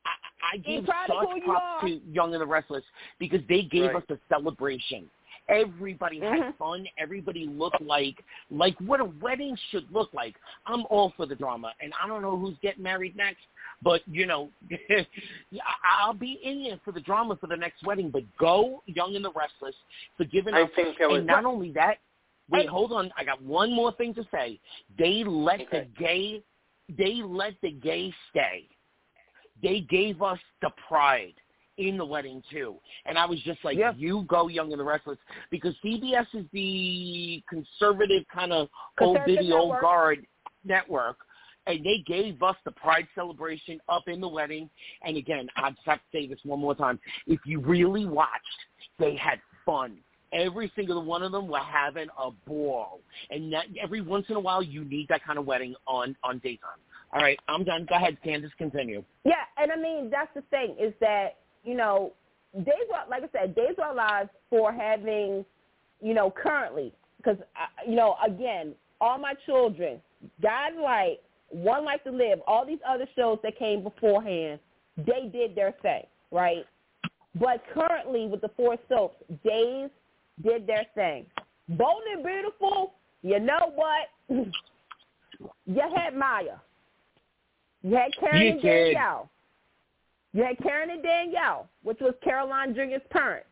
I, I give proud of such who you props to Young and the Restless because they gave Right. us a celebration. Everybody had Mhm. fun. Everybody looked like like what a wedding should look like. I'm all for the drama, and I don't know who's getting married next, but you know, (laughs) I'll be in there for the drama for the next wedding. But go Young and the Restless for giving I us. think that was And not only that, wait, And- hold on. I got one more thing to say. They let the gay, they let the gay stay. They gave us the pride in the wedding too, and I was just like, Yeah. "You go, Young and the Restless," because CBS is the conservative kind of old video old guard network. And they gave us the pride celebration up in the wedding. And again, I'd have to say this one more time. If you really watched, they had fun. Every single one of them were having a ball. And that, every once in a while, you need that kind of wedding on, on daytime. All right, I'm done. Go ahead, Candice, continue. Yeah, and I mean that's the thing is that you know days are like I said, days are lives for having you know currently because you know again all my children, God like One Life to Live, all these other shows that came beforehand, they did their thing, right? But currently with the four soaps, Days did their thing. Bold and Beautiful, you know what? (laughs) you had Maya. You had Karen You and. Danielle. You had Karen and Danielle, which was Caroline Jr.'s parents,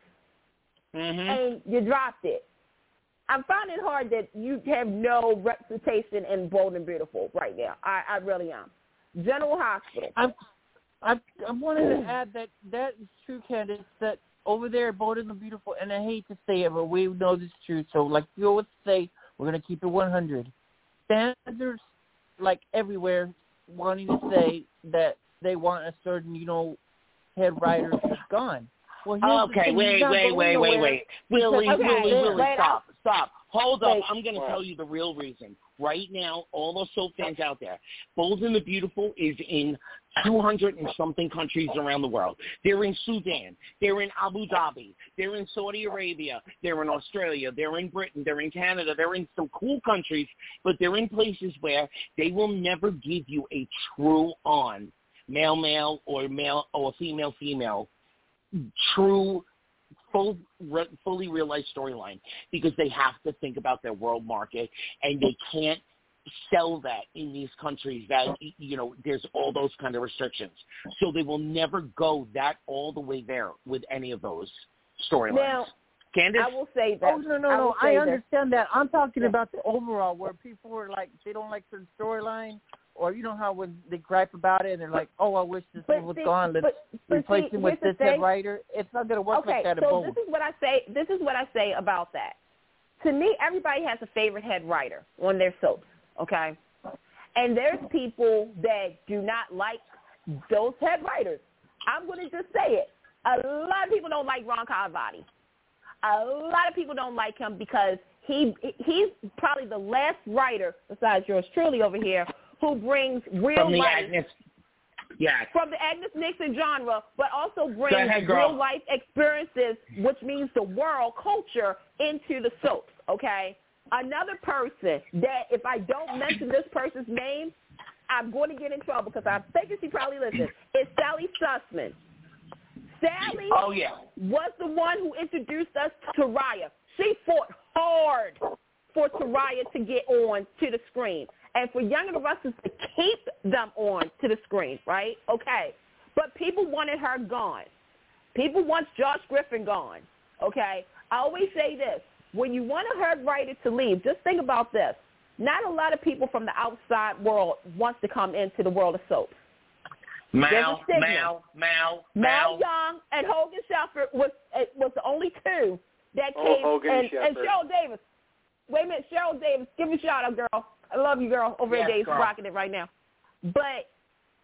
Mm-hmm. and you dropped it. I'm finding it hard that you have no representation in Bold and Beautiful right now. I, I really am. General Hospital. I I I wanted to add that that is true, Candice. That over there, Bold and the Beautiful, and I hate to say it, but we know this is true. So, like you always say, we're gonna keep it 100. Standards, like everywhere, wanting to say that they want a certain, you know, head writer gone. Well, Okay, wait, wait, wait, wait, wait. Willie, Okay, Willie, Willie, stop, stop. Hold up. I'm going to tell you the real reason. Right now, all those soap fans out there, Bold and the Beautiful is in 200 and something countries around the world. They're in Sudan. They're in Abu Dhabi. They're in Saudi Arabia. They're in Australia. They're in Britain. They're in Canada. They're in some cool countries, but they're in places where they will never give you a true on male male or male or female female true full re, fully realized storyline because they have to think about their world market and they can't sell that in these countries that you know there's all those kind of restrictions so they will never go that all the way there with any of those storylines Now, Candice I will say that. Oh no no I no! will I say that- understand that. I'm talking Yeah. about the overall where people are like they don't like certain storyline, or you know how when they gripe about it and they're like, oh I wish this But one was see- gone. Let's but- but replace see, him with this head thing. writer. It's not going to work okay, like that at so this is what I say. This is what I say about that. To me, everybody has a favorite head writer on their soaps. Okay, and there's people that do not like those head writers. I'm going to just say it. A lot of people don't like Ron Carlivati. A lot of people don't like him because he he's probably the last writer besides yours truly over here who brings real from the life Agnes yes from the Agnes Nixon genre, but also brings ahead, real life experiences, which means the world culture, into the soaps. Okay, another person that if I don't mention this person's name, I'm going to get in trouble because I'm thinking she probably listens. Is Sally Sussman. Sally oh yeah was the one who introduced us to Raya. She fought hard for Teriah to get on to the screen and for Young and the Restless to keep them on to the screen, right? Okay. But people wanted her gone. People want Josh Griffin gone, okay? I always say this. When you want a head writer to leave, just think about this. Not a lot of people from the outside world wants to come into the world of soaps. Mal There's. Mal Mal Mal Young and Hogan Shelford was uh, was the only two that came. Oh. Hogan and, and Cheryl Davis. Wait a minute, Cheryl Davis. Give me a shout out, girl. I love you, girl. Over Yes, at Dave's girl. rocking it right now. But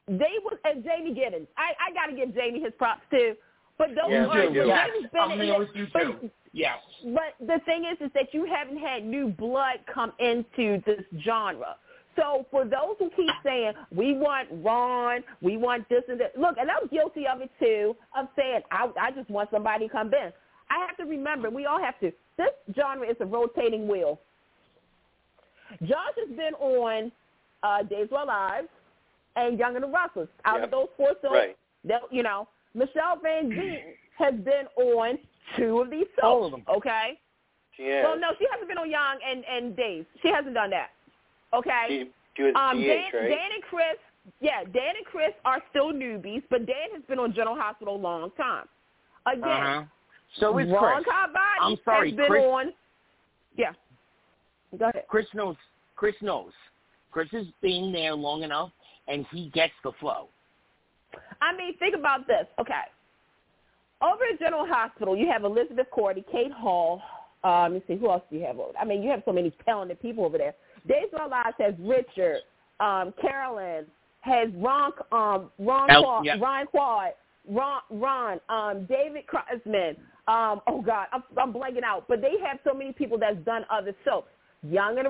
they was and Jamey Giddens. I I got to give Jamey his props too. But those Yes, are do. yes Jamey's I'm been there with you but, too yes but the thing is, is that you haven't had new blood come into this genre. So for those who keep saying we want Ron, we want this and that, look, and I'm guilty of it too. Of saying I, I just want somebody to come in. I have to remember, we all have to. This genre is a rotating wheel. Josh has been on uh, Days of Our Lives and Young and the Restless. Out Yep. of those four soaps, Right. that, you know, Michele Val Jean (clears throat) has been on two of these soaps. All of them. Okay. She is. Well, no, she hasn't been on Young and and Days. She hasn't done that. Okay. She, she was um, GH, Dan, right? Dan and Chris, yeah, Dan and Chris are still newbies, but Dan has been on General Hospital a long time. Again, Uh-huh. So is Ron Chris. Carboni I'm sorry, has been Chris- on. Yeah. Go ahead. Chris knows. Chris knows. Chris has been there long enough, and he gets the flow. I mean, think about this. Okay. Over at General Hospital, you have Elizabeth Korte, Kate Hall. Uh, let me see, who else do you have over I mean, you have so many talented people over there. Days of Our Lives has Richard, um, Carolyn, has Ron, um, Ron, El- Quan, yeah. Ryan Quan, Ron, Ron um, David Kreizman. Um, oh God, I'm, I'm blanking out. But they have so many people that's done other soaps. Young and.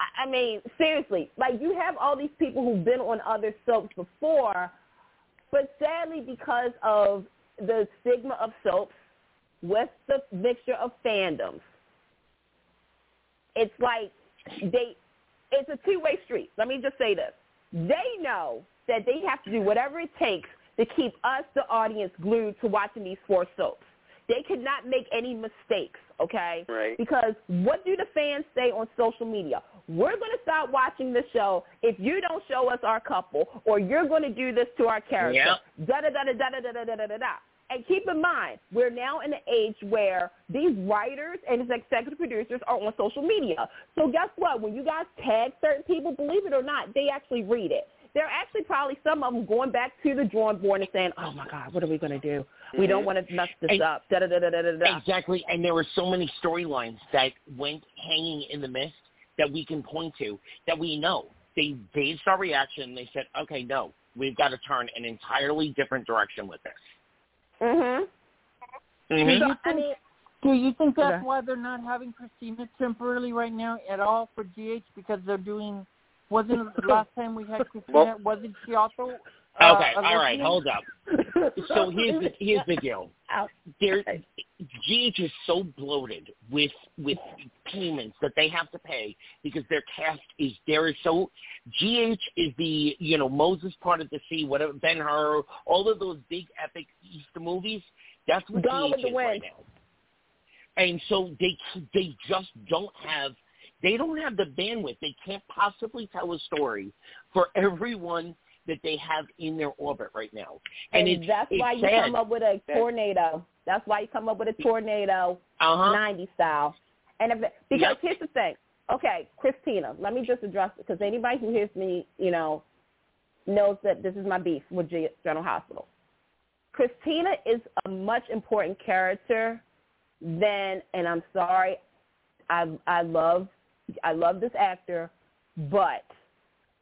I- I mean, seriously, like you have all these people who've been on other soaps before, but sadly, because of the stigma of soaps with the mixture of fandoms, it's like they, it's a two-way street. Let me just say this. They know that they have to do whatever it takes to keep us, the audience, glued to watching these four soaps. They could not make any mistakes, okay? Right. Because what do the fans say on social media? We're going to stop watching the show if you don't show us our couple, or you're going to do this to our character. Da da da da da da da da da da da. And keep in mind, we're now in an age where these writers and executive producers are on social media. So guess what? When you guys tag certain people, believe it or not, they actually read it. They're actually probably some of them going back to the drawing board and saying, "Oh my God, what are we going to do? We don't want to mess this And- up." Da da da da da da da. Exactly, and there were so many storylines that went hanging in the mist that we can point to that we know. They gauged our reaction. They said, "Okay, no, we've got to turn an entirely different direction with this." Mhm. Mhm. So, I mean, Do you think that's Okay. why they're not having Kristina temporarily right now at all for GH because they're doing? Wasn't the (laughs) last time we had Kristina? Well- wasn't she also? Uh, Okay, all right, hold up. (laughs) So here's the here's the deal. There, GH is so bloated with with payments that they have to pay because their cast is there is so GH is the you know Moses part of the sea, whatever Ben Hur, all of those big epic Easter movies. That's what Gone GH is right Wind. now. And so they they just don't have they don't have the bandwidth. They can't possibly tell a story for everyone that they have in their orbit right now. And, it's, that's it's why you sad. come up with a tornado. That's why you come up with a tornado, uh-huh. 90 style. And if, because Yep. here's the thing. Okay, Kristina, let me just address it because anybody who hears me, you know, knows that this is my beef with General Hospital. Kristina is a much important character than, and I'm sorry, I I love I love this actor, but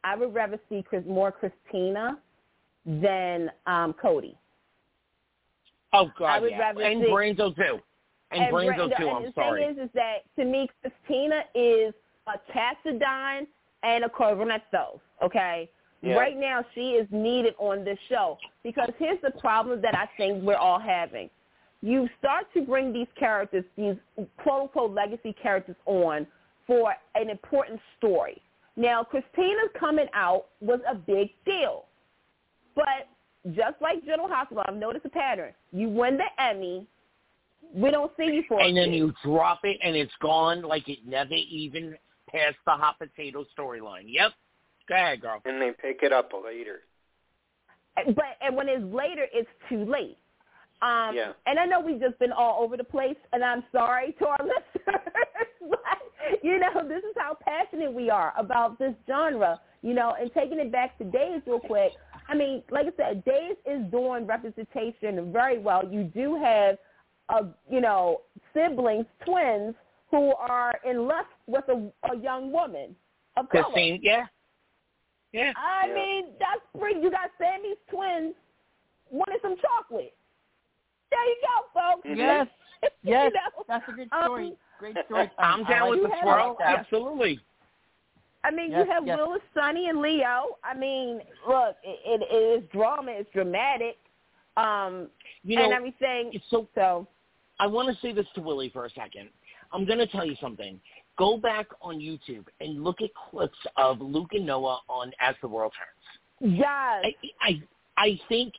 I would rather see Chris, more Kristina than um, Cody. Oh God, I would yeah. rather and see- Branzo too. And, Branzo Brenda- too. and I'm and the sorry. thing is, is that to me, Kristina is a Cassadine and a Cornetto. Okay. Yeah. Right now, she is needed on this show because here's the problem that I think we're all having. You start to bring these characters, these quote unquote legacy characters, on for an important story. Now, Kristina's coming out was a big deal, but just like General Hospital, I've noticed a pattern. You win the Emmy, we don't see you for a and then you drop it and it's gone like it never even passed the hot potato storyline. Yep. Go ahead, girl. and they pick it up later. but and when it's later, it's too late. Um, Yeah. And I know we've just been all over the place, and I'm sorry to our (laughs) listeners, (laughs) but you know this is how passionate we are about this genre. You know, and taking it back to Days real quick. I mean, like I said, Days is doing representation very well. You do have, a you know, siblings, twins who are in lust with a, a young woman of color. Christine, yeah. Yeah. I Yeah. mean, that's pretty. You got Sami's twins wanting some chocolate. There you go, folks. Mhm. Yes, (laughs) You yes, know? that's a good Um, story. Great story. I'm down like with the have swirl. yeah. Absolutely. I mean, Yes, you have yes. Willis, Sonny, and Leo. I mean, look, it, it is drama. It's dramatic, um, You know, and know, everything. it's so So, I want to say this to Willie for a second. I'm going to tell you something. Go back on YouTube and look at clips of Luke and Noah on As the World Turns. yes, I, I, I think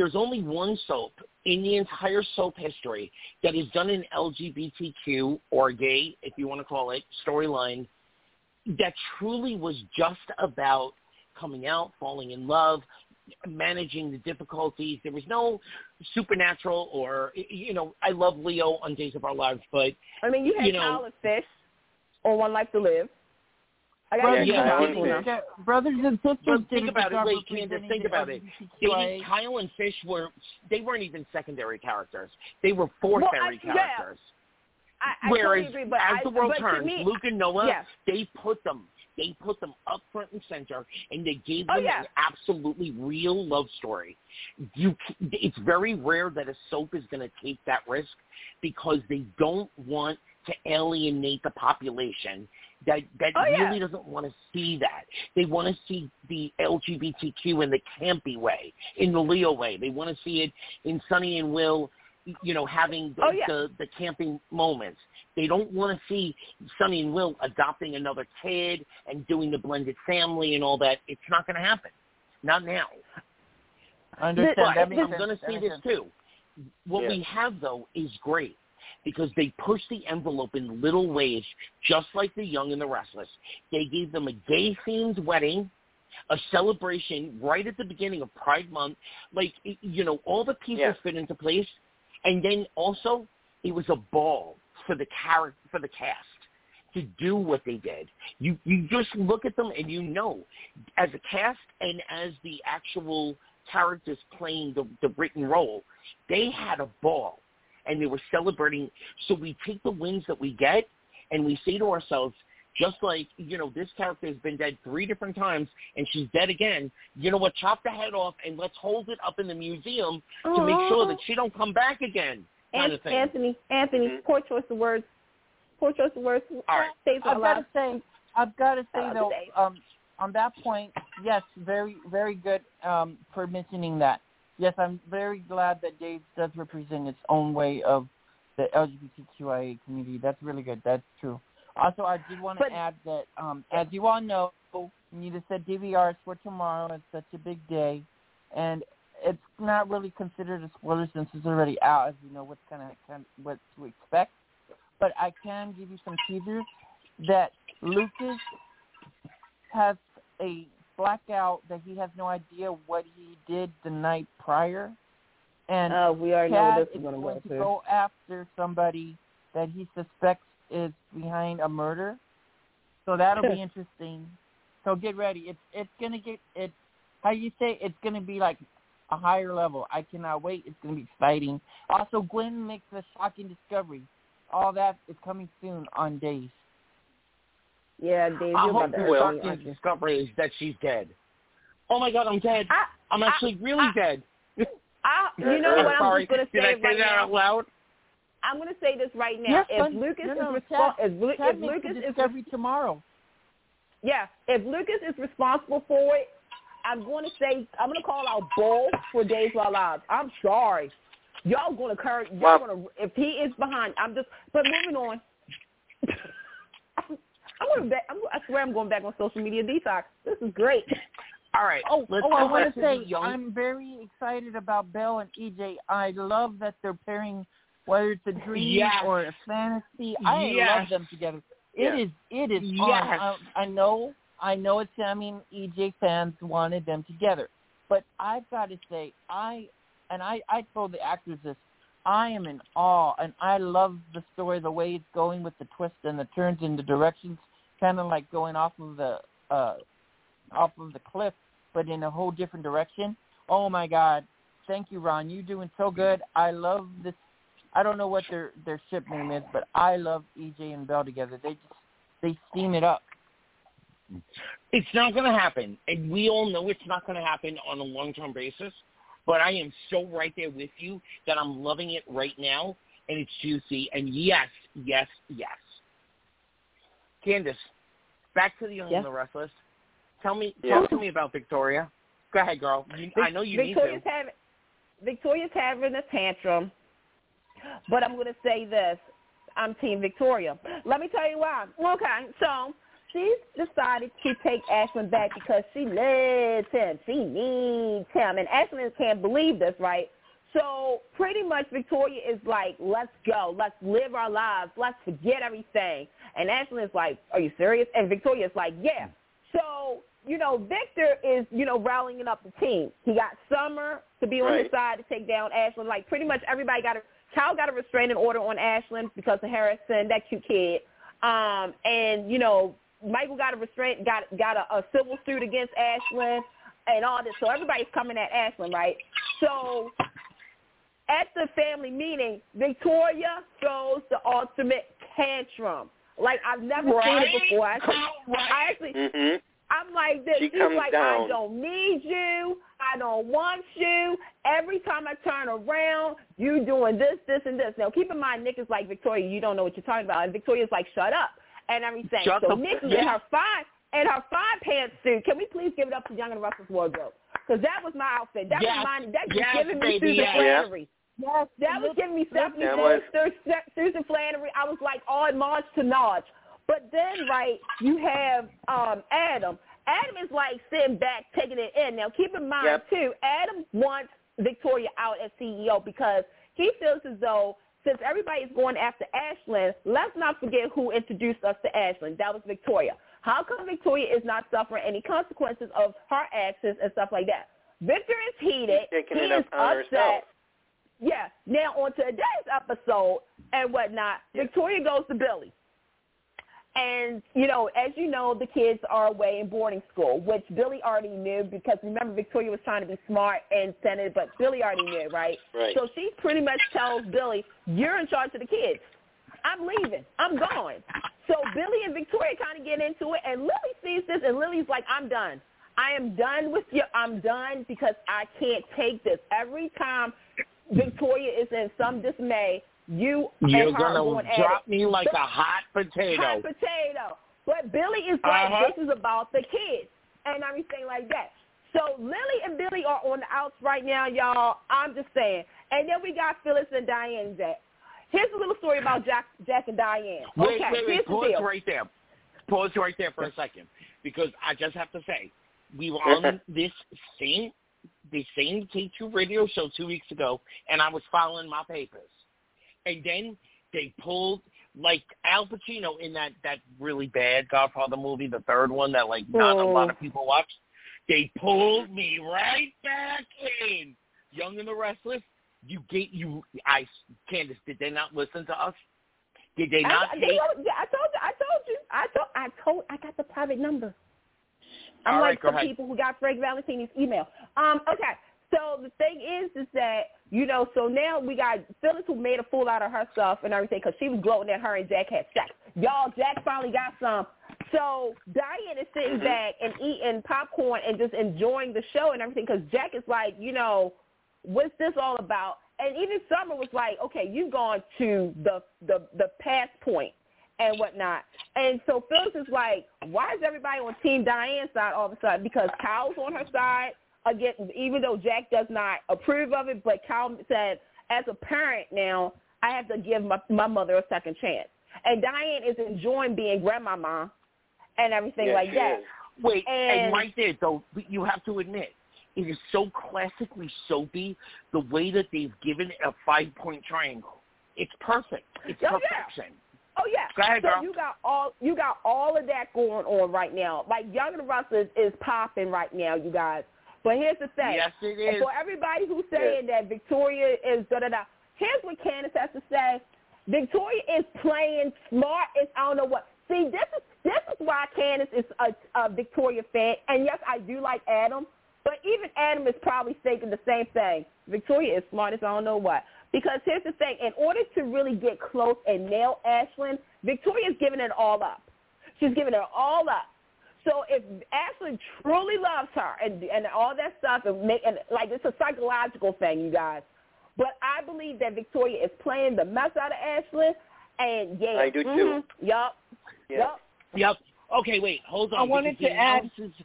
there's only one soap in the entire soap history that has done an LGBTQ or gay, if you want to call it, storyline that truly was just about coming out, falling in love, managing the difficulties. There was no supernatural or you know. I love Leo on Days of Our Lives, but I mean, you had you know, and Fish on One Life to Live. I got Brothers, Yeah, and sisters, brothers and sisters. But think about it, wait, Candice, think about it. They, Kyle and Fish were they weren't even secondary characters. They were fourth Well, I- yeah. characters. I, I Whereas totally agree, but as I, the world turns, me, Luke and Noah, they put them they put them up front and center, and they gave Oh, them yeah. an absolutely real love story. You, it's very rare that a soap is going to take that risk because they don't want to alienate the population that that Oh, yeah. really doesn't want to see that. They want to see the LGBTQ in the campy way, in the Leo way. They want to see it in Sonny and Will, you know, having the, Oh, yeah. the the camping moments. They don't want to see Sonny and Will adopting another kid and doing the blended family and all that. It's not going to happen. Not now. I understand. But that I'm going to see this sense. too. What Yeah. we have though is great because they pushed the envelope in little ways, just like the Young and the Restless. They gave them a gay themed wedding, a celebration right at the beginning of Pride Month. Like you know, all the pieces Yeah. fit into place, and then also it was a ball for the character for the cast to do what they did. You you just look at them and you know, as a cast and as the actual characters playing the, the written role, they had a ball and they were celebrating. So we take the wins that we get and we say to ourselves, just like, you know, this character has been dead three different times and she's dead again, you know what, chop the head off and let's hold it up in the museum to make sure that she don't come back again. Kind An- of thing. Anthony, Anthony, Mhm. poor choice of words. Poor choice of words. All right. Stays I've got to say, I've got to say Uh, though, um, on that point, yes, very, very good um, for mentioning that. Yes, I'm very glad that Days does represent its own way of the LGBTQIA community. That's really good. That's true. Also, I did want to But- add that, um, as you all know, Nita said DVR is for tomorrow. It's such a big day, and it's not really considered a spoiler since it's already out, as you know what's kind of what to expect. But I can give you some teasers that Lucas has a blackout that he has no idea what he did the night prior, and Oh, we already know Chad where this is going to go to. go after somebody that he suspects is behind a murder. So that'll be (laughs) interesting. So get ready. It's it's gonna get it. How you say it's gonna be like a higher level. I cannot wait. It's gonna be exciting. Also, Gwen makes a shocking discovery. All that is coming soon on Days. Yeah, Dave, I you're hope about to the hurt me, shocking aren't you? discovery is that she's dead. Oh my God, I'm dead. I, I'm I- actually really I- dead. I, you know I'm what? I'm just going to Did I say say right that now. out loud? I'm going to say this right now. Yes, if but- Lucas no, no, is responsible, if, Lu- if Lucas is discovery tomorrow. yeah, if Lucas is responsible for it, I'm going to say I'm going to call out Bull for Days of Our Lives. I'm sorry, y'all going to curse. Y'all Well- going to if he is behind. I'm just. But moving on. (laughs) I'm, I'm going back. I'm, I swear I'm going back on social media detox. This is great. All right. Oh, let's oh I want to say young. I'm very excited about Belle and EJ. I love that they're pairing, whether it's a dream Yes. or a fantasy. I Yes. love them together. It is. It is Yes. on. I, I know. I know. It's Sami and EJ fans wanted them together, but I've got to say, I and I. I told the actors this. I am in awe, and I love the story, the way it's going with the twists and the turns and the directions, kind of like going off of the uh off of the cliff, but in a whole different direction. Oh my God! Thank you, Ron. You're doing so good. I love this. I don't know what their their ship name is, but I love EJ and Belle together. They just they steam it up. It's not going to happen, and we all know it's not going to happen on a long-term basis. But I am so right there with you that I'm loving it right now, and it's juicy. And yes, yes, yes. Candice, back to the Young Yes. and the Restless. Tell me, Yeah. talk to me about Victoria. Go ahead, girl. You, I know you Victoria's need to. having Victoria's having a tantrum, but I'm going to say this: I'm Team Victoria. Let me tell you why. Okay, so she's decided to take Ashland back because she loves him. She needs him, and Ashland can't believe this, right? So pretty much Victoria is like, let's go, let's live our lives, let's forget everything. And Ashland is like, are you serious? And Victoria is like, yeah. So you know, Victor is, you know, rallying up the team. He got Summer to be on Right. his side to take down Ashland. Like pretty much everybody got a Cal got a restraining order on Ashland because of Harrison, that cute kid. Um, and you know, Michael got a restraint, got got a, a civil suit against Ashland, and all this. So everybody's coming at Ashland, right? So at the family meeting, Victoria throws the ultimate tantrum. Like I've never seen it before. I actually, Right. I actually hmm I'm like this. She She's like, down. I don't need you. I don't want you. Every time I turn around, you doing this, this, and this. Now, keep in mind, Nick is like, Victoria, you don't know what you're talking about. And Victoria's like, shut up, and everything. Shut so the- Nikki in her five in her fine pantsuit. Can we please give it up to Young and Russell's wardrobe? Because that was my outfit. That Yes. was mine. That was Yes, giving me baby, Susan yes. Flannery. Yes, That was giving me Stephanie That Mills, was- Su- Susan Flannery. I was like on March to Notch. But then, right, you have um Adam. Adam is like sitting back, taking it in. Now, keep in mind, Yep. too, Adam wants Victoria out as CEO because he feels as though since everybody is going after Ashland, let's not forget who introduced us to Ashland. That was Victoria. How come Victoria is not suffering any consequences of her actions and stuff like that? Victor is heated. He is upset. herself. Yeah. Now on to today's episode and whatnot. Victoria goes to Billy. And, you know, as you know, the kids are away in boarding school, which Billy already knew because remember Victoria was trying to be smart and send it, but Billy already knew, right? Right. So she pretty much tells Billy, you're in charge of the kids. I'm leaving. I'm going. So Billy and Victoria kind of get into it, and Lily sees this, and Lily's like, I'm done. I am done with you. I'm done because I can't take this. Every time Victoria is in some dismay, you You're and her are gonna going at drop it. me like a hot potato. Hot potato. But Billy is like, Uh-huh. this is about the kids and everything like that. So Lily and Billy are on the outs right now, y'all. I'm just saying. And then we got Phyllis and Diane Jack. Here's a little story about Jack, Jack and Diane. Wait, okay, wait, here's wait. the Pause deal. right there. Pause right there for a second, because I just have to say, we were on this same, the same K2 radio show two weeks ago, and I was following my papers, and then they pulled like Al Pacino in that that really bad Godfather movie, the third one that like not a Oh. lot of oh. people watched. They pulled me right back in. Young and the Restless. You get you. I Candice. Did they not listen to us? Did they not I, take? they, I told you. I told you. I told. I told. I got the private number. I'm All right, like go some ahead. people who got Frank Valentini's email. Um. Okay. So the thing is, is that you know. So now we got Phyllis who made a fool out of herself and everything because she was gloating that her and Jack had sex. Y'all, Jack finally got some. So Diane is sitting Mhm. back and eating popcorn and just enjoying the show and everything because Jack is like, you know, what's this all about? And even Summer was like, okay, you've gone to the the the past point and whatnot. And so Phyllis is like, why is everybody on Team Diane's side all of a sudden? Because Kyle's on her side again, even though Jack does not approve of it. But Kyle said, as a parent now, I have to give my my mother a second chance. And Diane is enjoying being grandmama and everything Yes, like that. is. Wait, and, And- right there, though, you have to admit, it is so classically soapy the way that they've given it a five-point triangle. It's perfect. It's Oh, yeah. perfection. Oh yeah. Go ahead, so girl. you got all you got all of that going on right now. Like Young and the Restless is, is popping right now, you guys. But here's the thing. Yes, it And. For everybody who's saying that Victoria is da da da, here's what Candice has to say. Victoria is playing smart. It's I don't know what. See, this is this is why Candice is a, a Victoria fan. And yes, I do like Adam, but even Adam is probably thinking the same thing. Victoria is smart as I don't know what. Because here's the thing: in order to really get close and nail Ashland, Victoria's giving it all up. She's giving it all up. So if Ashley truly loves her and and all that stuff and make and like it's a psychological thing, you guys. But I believe that Victoria is playing the mess out of Ashley, and yeah, I do too. mhm, Yup, Yes. yup. Yep. Okay, wait, hold on. I wanted to the add- analysis,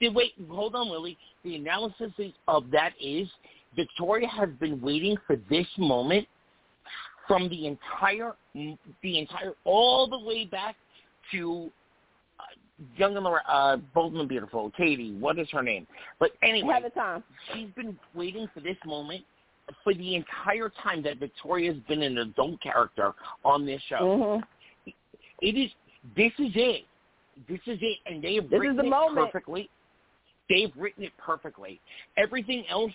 the, wait, hold on, Lily. The analysis of that is Victoria has been waiting for this moment from the entire, the entire, all the way back to Young and the, uh, Bold and Beautiful, Katie. What is her name? But anyway, Have the time. she's been waiting for this moment for the entire time that Victoria's been an adult character on this show. Mm-hmm. It is this is it. This is it, and they have This is written the it moment. perfectly. They've written it perfectly. Everything else,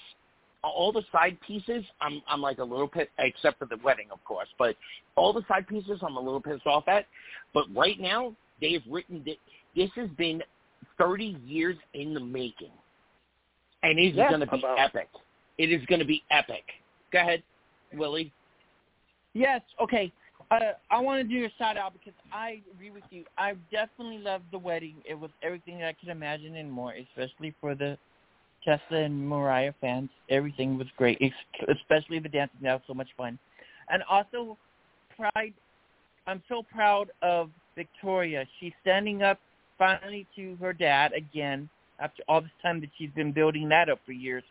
all the side pieces, I'm I'm like a little bit, except for the wedding, of course. But all the side pieces, I'm a little pissed off at. But right now, they have written that this has been 30 years in the making, and it is Yeah. going to be About- epic. It is going to be epic. Go ahead, Willie. Yes. Okay. Uh, I want to do a shout out because I agree with you. I definitely loved the wedding. It was everything that I could imagine and more, especially for the Tessa and Mariah fans. Everything was great, especially the dancing. That was so much fun. And also, pride. I'm so proud of Victoria. She's standing up finally to her dad again after all this time that she's been building that up for years.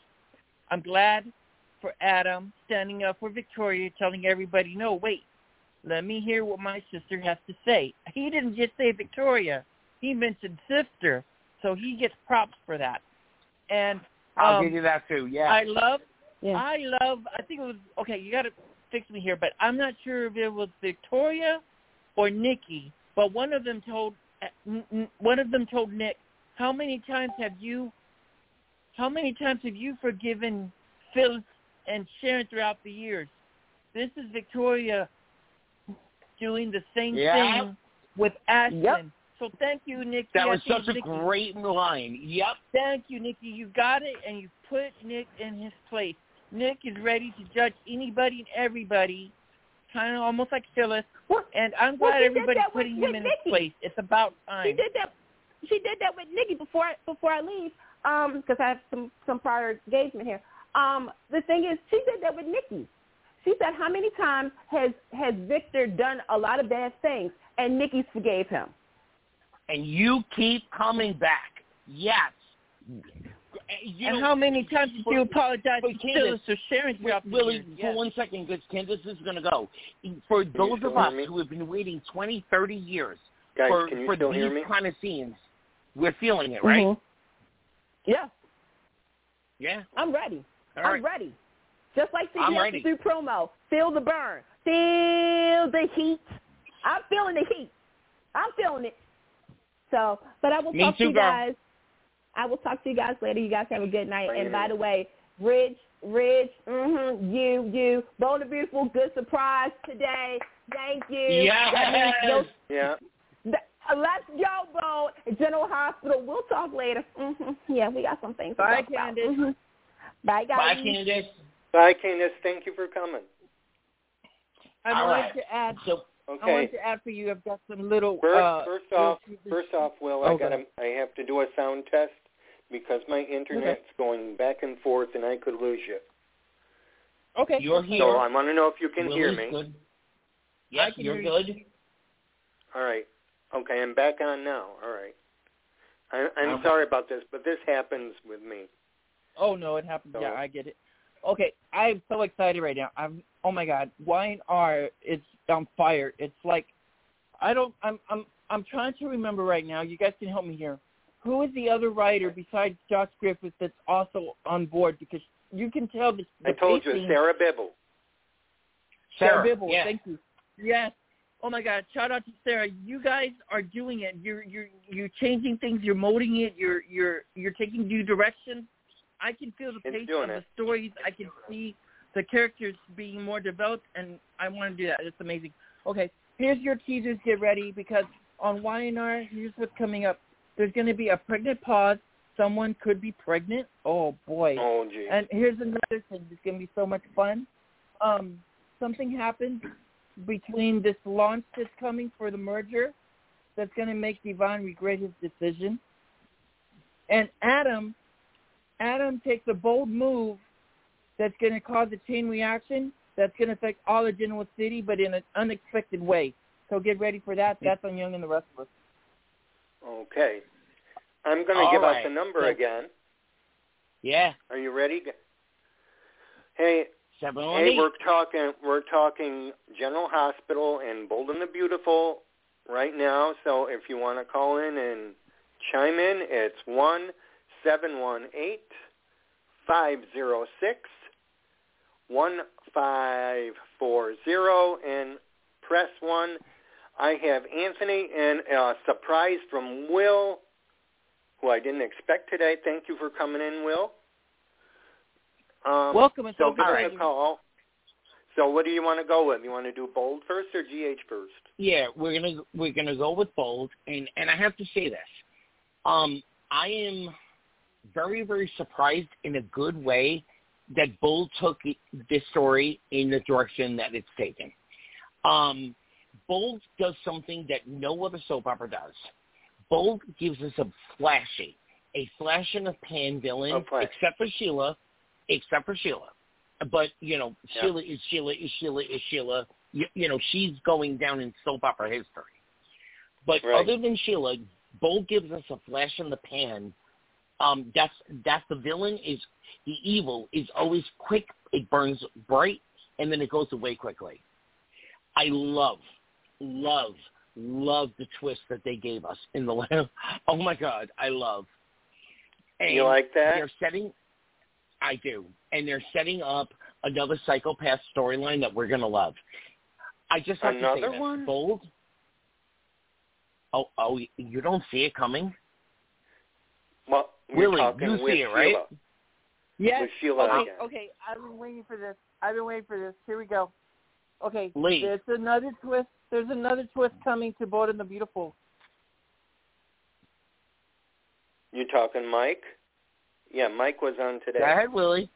I'm glad for Adam standing up for Victoria, telling everybody, no, wait, let me hear what my sister has to say. He didn't just say Victoria. He mentioned sister, so he gets props for that. And I'll um, give you that too. Yeah. I love, Yeah. I love, I think it was, okay, you got to fix me here, but I'm not sure if it was Victoria or Nikki, but one of them told, n- n- one of them told Nick, how many times have you, how many times have you forgiven Phyllis and Sharon throughout the years? This is Victoria doing the same Yeah. thing with Ashland. Yep. So thank you, Nikki. that was such a Nikki- great line. Yep. Thank you, Nikki. You got it, and you put Nick in his place. Nick is ready to judge anybody and everybody, kind of almost like Phyllis. Well, And I'm well, glad everybody's with- putting with him in his place. It's about time. She did that. She did that with Nikki before I, before I leave. Um, because I have some some prior engagement here. Um, the thing is, she did that with Nikki. She said, "How many times has has Victor done a lot of bad things, and Nikki forgave him?" And you keep coming back. Yes. You and know, how many times did you apologize for to Candice, Phyllis or Sharon throughout the Willie, years? for Yes. one second, because Candice is going to go. For you those of us me? who have been waiting 20, 30 years Guys, for, for these hear me? kind of scenes, we're feeling it, right? Mhm. Yeah, Yeah. I'm ready. All I'm right. ready. Just like I'm CBS ready. do promo. Feel the burn. Feel the heat. I'm feeling the heat. I'm feeling it. So, but I will Me talk too, to you girl. Guys. I will talk to you guys later. You guys have a good night. Bye, and by the way, Ridge, Ridge, mm-hmm, you, you, Bold and Beautiful, good surprise today. Thank you. That Yes. no- Yeah. Let's go, Bo. General Hospital. We'll talk later. hmm Yeah, we got some things to Bye, talk about. Candice. Mhm. Bye, guys. Bye, Candice. Bye, Candice. Thank you for coming. I All wanted right. to add. So, I Okay. wanted to add for you. I've got some little. First, uh, first off, first off, Will, I got I have to do a sound test because my internet's going back and forth, and I could lose you. Okay. you're here. So I want to know if you can hear me. Good. Yes, can you're hear you. good. All right. Okay, I'm back on now. All right. I, I'm Okay. sorry about this, but this happens with me. Oh no, it happens. So- Yeah, I get it. Okay, I'm so excited right now. I'm. Oh my God, Y&R is on fire. It's like, I don't. I'm. I'm. I'm trying to remember right now. You guys can help me here. Who is the other writer besides Josh Griffith that's also on board? Because you can tell the. the I told you, Sarah Bibble. Sarah Sarah, Bibble. yeah. Thank you. Yes. Oh my God! Shout out to Sarah. You guys are doing it. You're you're you're changing things. You're molding it. You're you're you're taking new direction. I can feel the It's pace of the stories. I can see the characters being more developed, and I want to do that. It's amazing. Okay, here's your teasers. Get ready because on Y&R, here's what's coming up. There's going to be a pregnant pause. Someone could be pregnant. Oh boy. Oh, gee. And here's another thing. It's going to be so much fun. Um, something happened between this launch that's coming for the merger that's going to make Devon regret his decision. And Adam, Adam takes a bold move that's going to cause a chain reaction that's going to affect all of Genoa City, but in an unexpected way. So get ready for that. That's on Young and the rest of us. Okay. I'm going to All give right. out the number So- again. Yeah. Are you ready? Hey, hey, we're talking we're talking General Hospital and Bold and the Beautiful right now. So if you want to call in and chime in, it's one seven one eight five zero six one five four zero and press 1. I have Anthony and a surprise from Will, who I didn't expect today. Thank you for coming in, Will. Um, Welcome. It's so give us a call. So what do you want to go with? You want to do bold first or GH first? Yeah, we're gonna we're gonna go with bold, and and I have to say this, um, I am very very surprised in a good way that bold took this story in the direction that it's taken. Um, bold does something that no other soap opera does. Bold gives us a flashy, a flash in the pan villain, A flash. except for Sheila, except for Sheila. But you know, Yeah. Sheila is Sheila is Sheila is Sheila. You, you know, she's going down in soap opera history. But Right. other than Sheila, Bold gives us a flash in the pan. Um, that's that's the villain is the evil is always quick. It burns bright and then it goes away quickly. I love, love, love the twist that they gave us in the last. (laughs) Oh my God, I love. And You like that? They're setting. I do, and they're setting up another psychopath storyline that we're gonna love. I just have to Another say this. one? Bold. Oh, oh, you don't see it coming, Well, we're Willie. talking You with see it, right? Sheila. Yes. With Sheila okay, again. okay. I've been waiting for this. I've been waiting for this. Here we go. Okay. Li. There's another twist. There's another twist coming to Bold and the Beautiful. You talking Mike? Yeah, Mike was on today. Go ahead, Willie.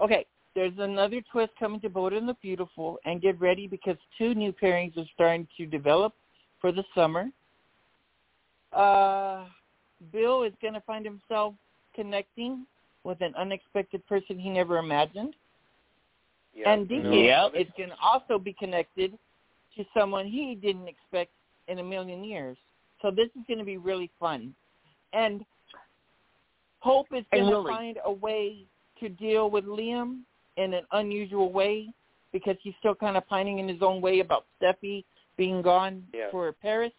Okay. There's another twist coming to Bold and the Beautiful, and get ready because two new pairings are starting to develop for the summer. Uh, Bill is going to find himself connecting with an unexpected person he never imagined. Yeah, and you Deacon know Yep. about it? is going to also be connected to someone he didn't expect in a million years. So this is going to be really fun. And Hope is going to Willie. find a way to deal with Liam in an unusual way because he's still kind of pining in his own way about Steffy being gone Yeah. for Paris.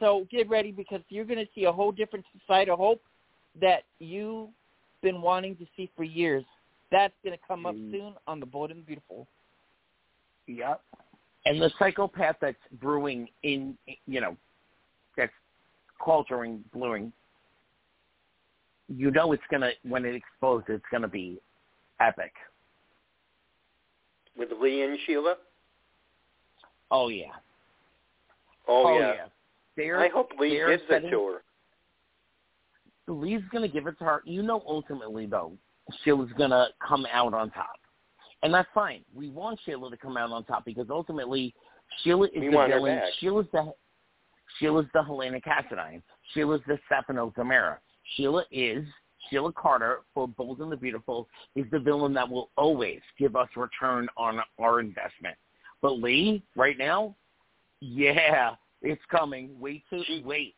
So get ready because you're going to see a whole different side of Hope that you've been wanting to see for years. That's going to come up Mm. soon on the Bold and the Beautiful. Yep. And the psychopath that's brewing in, you know, that's culturing, brewing, you know it's going to, when it explodes, it's going to be epic. With Li and Sheila? Oh, yeah. Oh, yeah. They're, I hope Li they're gives it to her. Li's going to give it to her. You know, ultimately, though, Sheila's going to come out on top. And that's fine. We want Sheila to come out on top because ultimately, Sheila is We the villain. Sheila's the Sheila's the Helena Cassadine. Sheila's the Stefano DiMera. Sheila is Sheila Carter for Bold and the Beautiful is the villain that will always give us return on our investment. But Li, right now, yeah, it's coming. Wait to She- wait.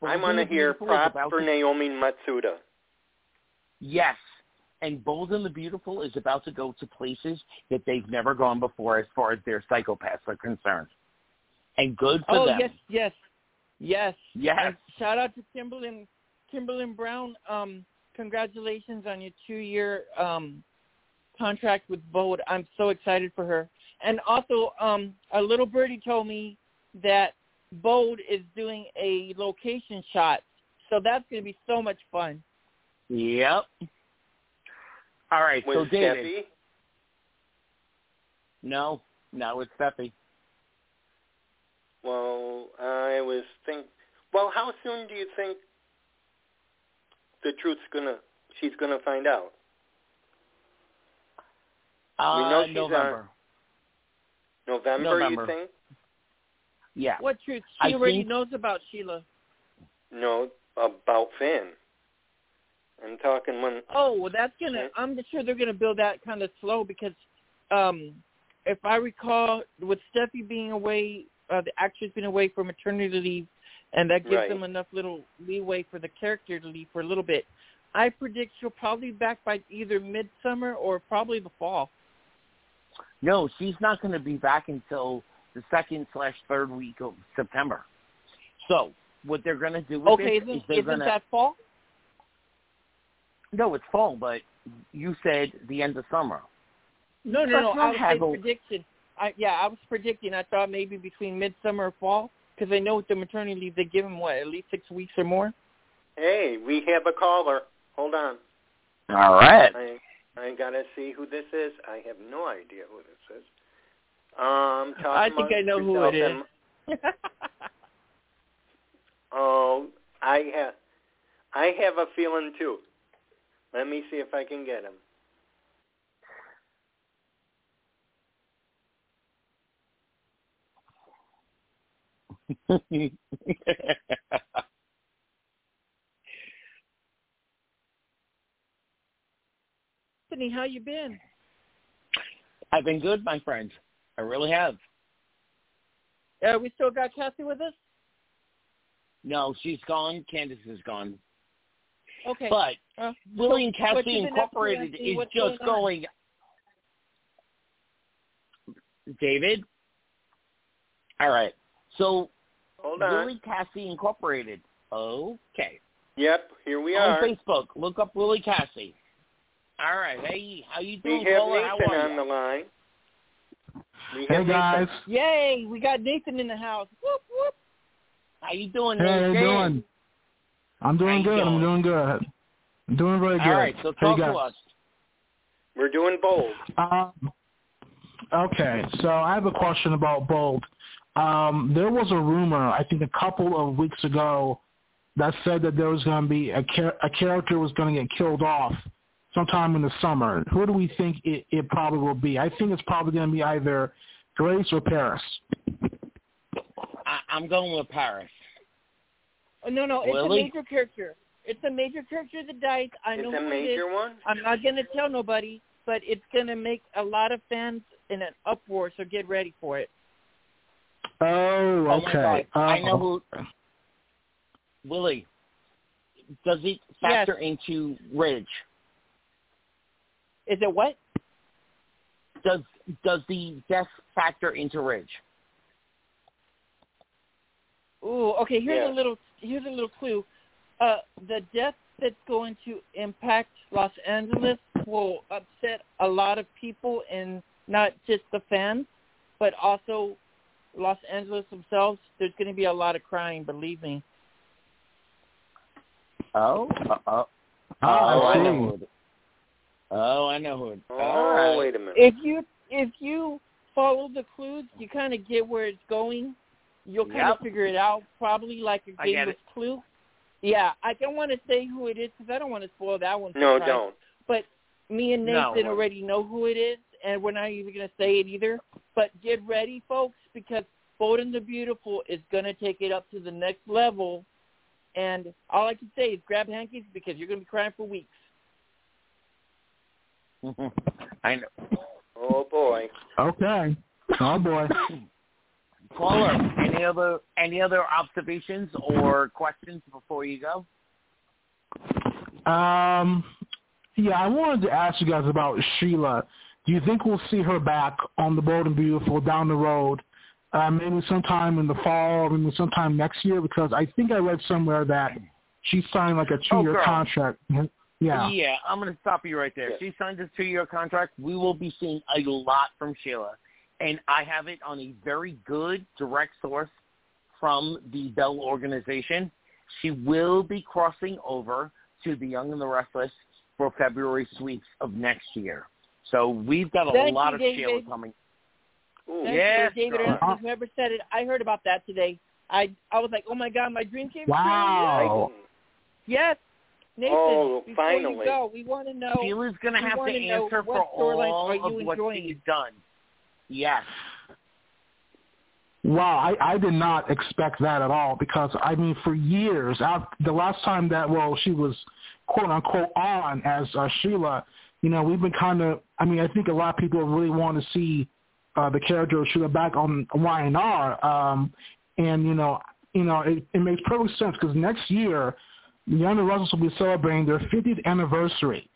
Bold to the hear props for Naomi Matsuda. Yes. And Bold and the Beautiful is about to go to places that they've never gone before as far as their psychopaths are concerned. And good for oh them. yes, yes, yes. Yes. And shout out to Kimberlin, Kimberlin Brown. Um, congratulations on your two-year um, contract with Bold. I'm so excited for her. And also, um, a little birdie told me that Bold is doing a location shot, so that's going to be so much fun. Yep. All right, so David. Steffy? No, not with Steffy. Well, I was think. Well, how soon do you think the truth's gonna? She's gonna find out. Uh, know she's November. November, November. you think? Yeah. What truth? I She already think- knows about Sheila. No, about Finn. I'm talking when. Oh, well, that's gonna. Okay. I'm sure they're gonna build that kind of slow because, um, if I recall, with Steffy being away, uh, the actress being away for maternity leave, and that gives Right. them enough little leeway for the character to leave for a little bit. I predict she'll probably be back by either midsummer or probably the fall. No, she's not going to be back until the second slash third week of September. So what they're going to do with Okay, this isn't, is they're isn't going to that fall? No, it's fall, but you said the end of summer. No, no, That's no. I was haggle. predicted. I, yeah, I was predicting. I thought maybe between midsummer or fall, because I know with the maternity leave they give them what at least six weeks or more. Hey, we have a caller. Hold on. All right. I I gotta see who this is. I have no idea who this is. Um, talk I think I know who it yourself is. (laughs) Oh, I have, I have a feeling too. Let me see if I can get him. Anthony, how you been? I've been good, my friend. I really have. Uh, we still got Cassie with us. No, she's gone. Candice is gone. Okay. But Uh, Willie and Cassie you been up to, Incorporated is What's just going going. David. All right. So Hold on. Willie Cassie Incorporated. Okay. Yep, here we On are. On Facebook, look up Willie Cassie. All right. Hey, how you doing? We doing, have caller? How Nathan are on the line. We Hey have guys, Nathan. Yay! We got Nathan in the house. Whoop whoop. How you doing, hey, how you doing? I'm doing good. I'm doing? doing good. I'm doing really good. All right. So talk to us. We're doing bold. Um, okay, so I have a question about Bold. Um, there was a rumor, I think a couple of weeks ago, that said that there was going to be a, char- a character was going to get killed off sometime in the summer. Who do we think it, it probably will be? I think it's probably going to be either Grace or Paris. I, I'm going with Paris. Oh, no, no, it's Willie? a major character. It's a major character that dies. I It's know a who it is. major one? I'm not going to tell nobody, but it's going to make a lot of fans in an uproar. So get ready for it. Oh, Oh okay. God. Uh, I know who. Willie, does it factor into Ridge? Is it what? Does does the death factor into Ridge? Ooh, okay. Here's Yeah. a little. Here's a little clue. Uh, the death that's going to impact Los Angeles will upset a lot of people, and not just the fans, but also Los Angeles themselves. There's going to be a lot of crying. Believe me. Oh, uh, oh, oh, I I know who it- Oh, I know who. It, Oh, all right. wait a minute. If you if you follow the clues, you kind of get where it's going. You'll kind Yep. of figure it out, probably like a game of clue. Yeah, I don't want to say who it is because I don't want to spoil that one. No, surprise. don't. But me and No. Nathan already know who it is, and we're not even going to say it either. But get ready, folks, because Bold and the Beautiful is going to take it up to the next level. And all I can say is grab hankies because you're going to be crying for weeks. (laughs) I know. Oh boy. Okay. Oh boy. (laughs) Caller, any other any other observations or questions before you go? Um, yeah, I wanted to ask you guys about Sheila. Do you think we'll see her back on the Bold and Beautiful down the road, uh, maybe sometime in the fall, or maybe sometime next year? Because I think I read somewhere that she signed like a two-year girl. contract. Yeah. Yeah, I'm going to stop you right there. Yeah. She signed a two-year contract. We will be seeing a lot from Sheila, and I have it on a very good direct source from the Bell organization. She will be crossing over to the Young and the Restless for February sweeps of next year. So we've got a Thank lot you, of David. Sheila coming. Ooh. Thank Yes, you, David. girl. Ernst, whoever said it, I heard about that today. I I was like, oh my god, my dream came true. Wow. Yes, Nathan. Oh, before finally. you go, we want to know. Sheila's going to have to answer for all are of you what she's done. Yes. Wow, I, I did not expect that at all because I mean for years, the last time that well she was quote unquote on as uh, Sheila, you know we've been kind of I mean I think a lot of people really want to see uh, the character of Sheila back on Y&R, um, and you know you know it, it makes perfect sense because next year the Young and Restless will be celebrating their 50th anniversary,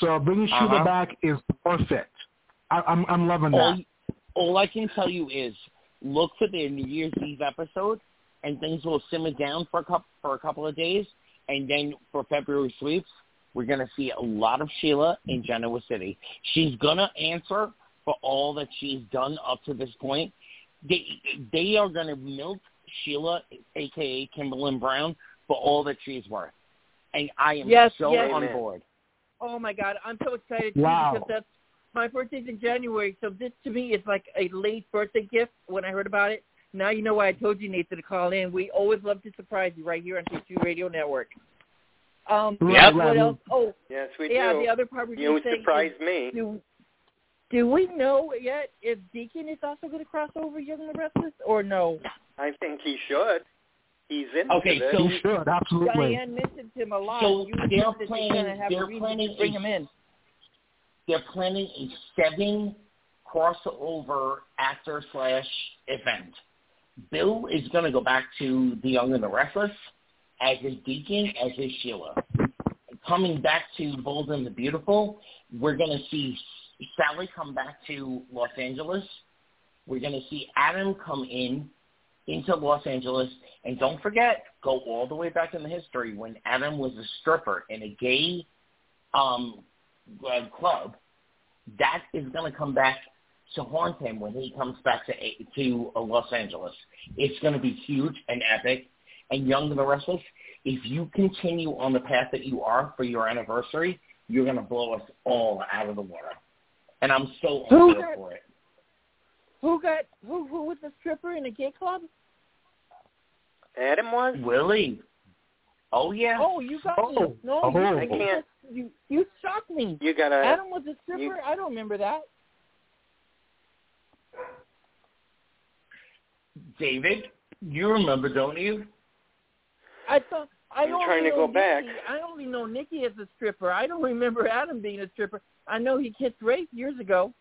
so bringing Sheila Uh-huh. back is perfect. I, I'm I'm loving that. All I can tell you is look for their New Year's Eve episode, and things will simmer down for a couple for a couple of days, and then for February sweeps, We're going to see a lot of Sheila in Genoa City. She's going to answer for all that she's done up to this point. They they are going to milk Sheila, aka Kimberlin Brown, for all that she's worth, and I am Yes, so yes. on Amen. board. Oh my God, I'm so excited Wow. because that's my birthday's in January. So this to me is like a late birthday gift when I heard about it. Now you know why I told you Nathan to call in. We always love to surprise you right here on T2 Radio Network. Um, Right, what else? Oh, Yes, we yeah. do. The other part we you were saying surprised me. do do we know yet if Deacon is also going to cross over Young and the Restless or no? I think he should. He's in. Okay, this. so- You should absolutely. Diane mentioned him a lot. So you they're planning- They're gonna have they're a planning to bring a- him in. They're planning a seven crossover actor slash event. Bill is going to go back to The Young and the Restless as his Deacon, as his Sheila. Coming back to Bold and the Beautiful, we're going to see Sally come back to Los Angeles. We're going to see Adam come in into Los Angeles. And don't forget, go all the way back in the history when Adam was a stripper in a gay um, uh, club. That is going to come back to haunt him when he comes back to to uh, Los Angeles. It's going to be huge and epic. And Young and the Restless, if you continue on the path that you are for your anniversary, you're going to blow us all out of the water. And I'm so Who on board got- for it. Who got who? Who was the stripper in a gay club? Adam was? Willie. Oh yeah. Oh, you got Oh, me. No, oh. you, I can't- You you shocked me. You gotta Adam was a stripper. you- I don't remember that. David, you remember, don't you? I thought I I'm trying to go Nikki. back. I only know Nikki as a stripper. I don't (laughs) remember Adam being a stripper. I know he kissed Rafe years ago.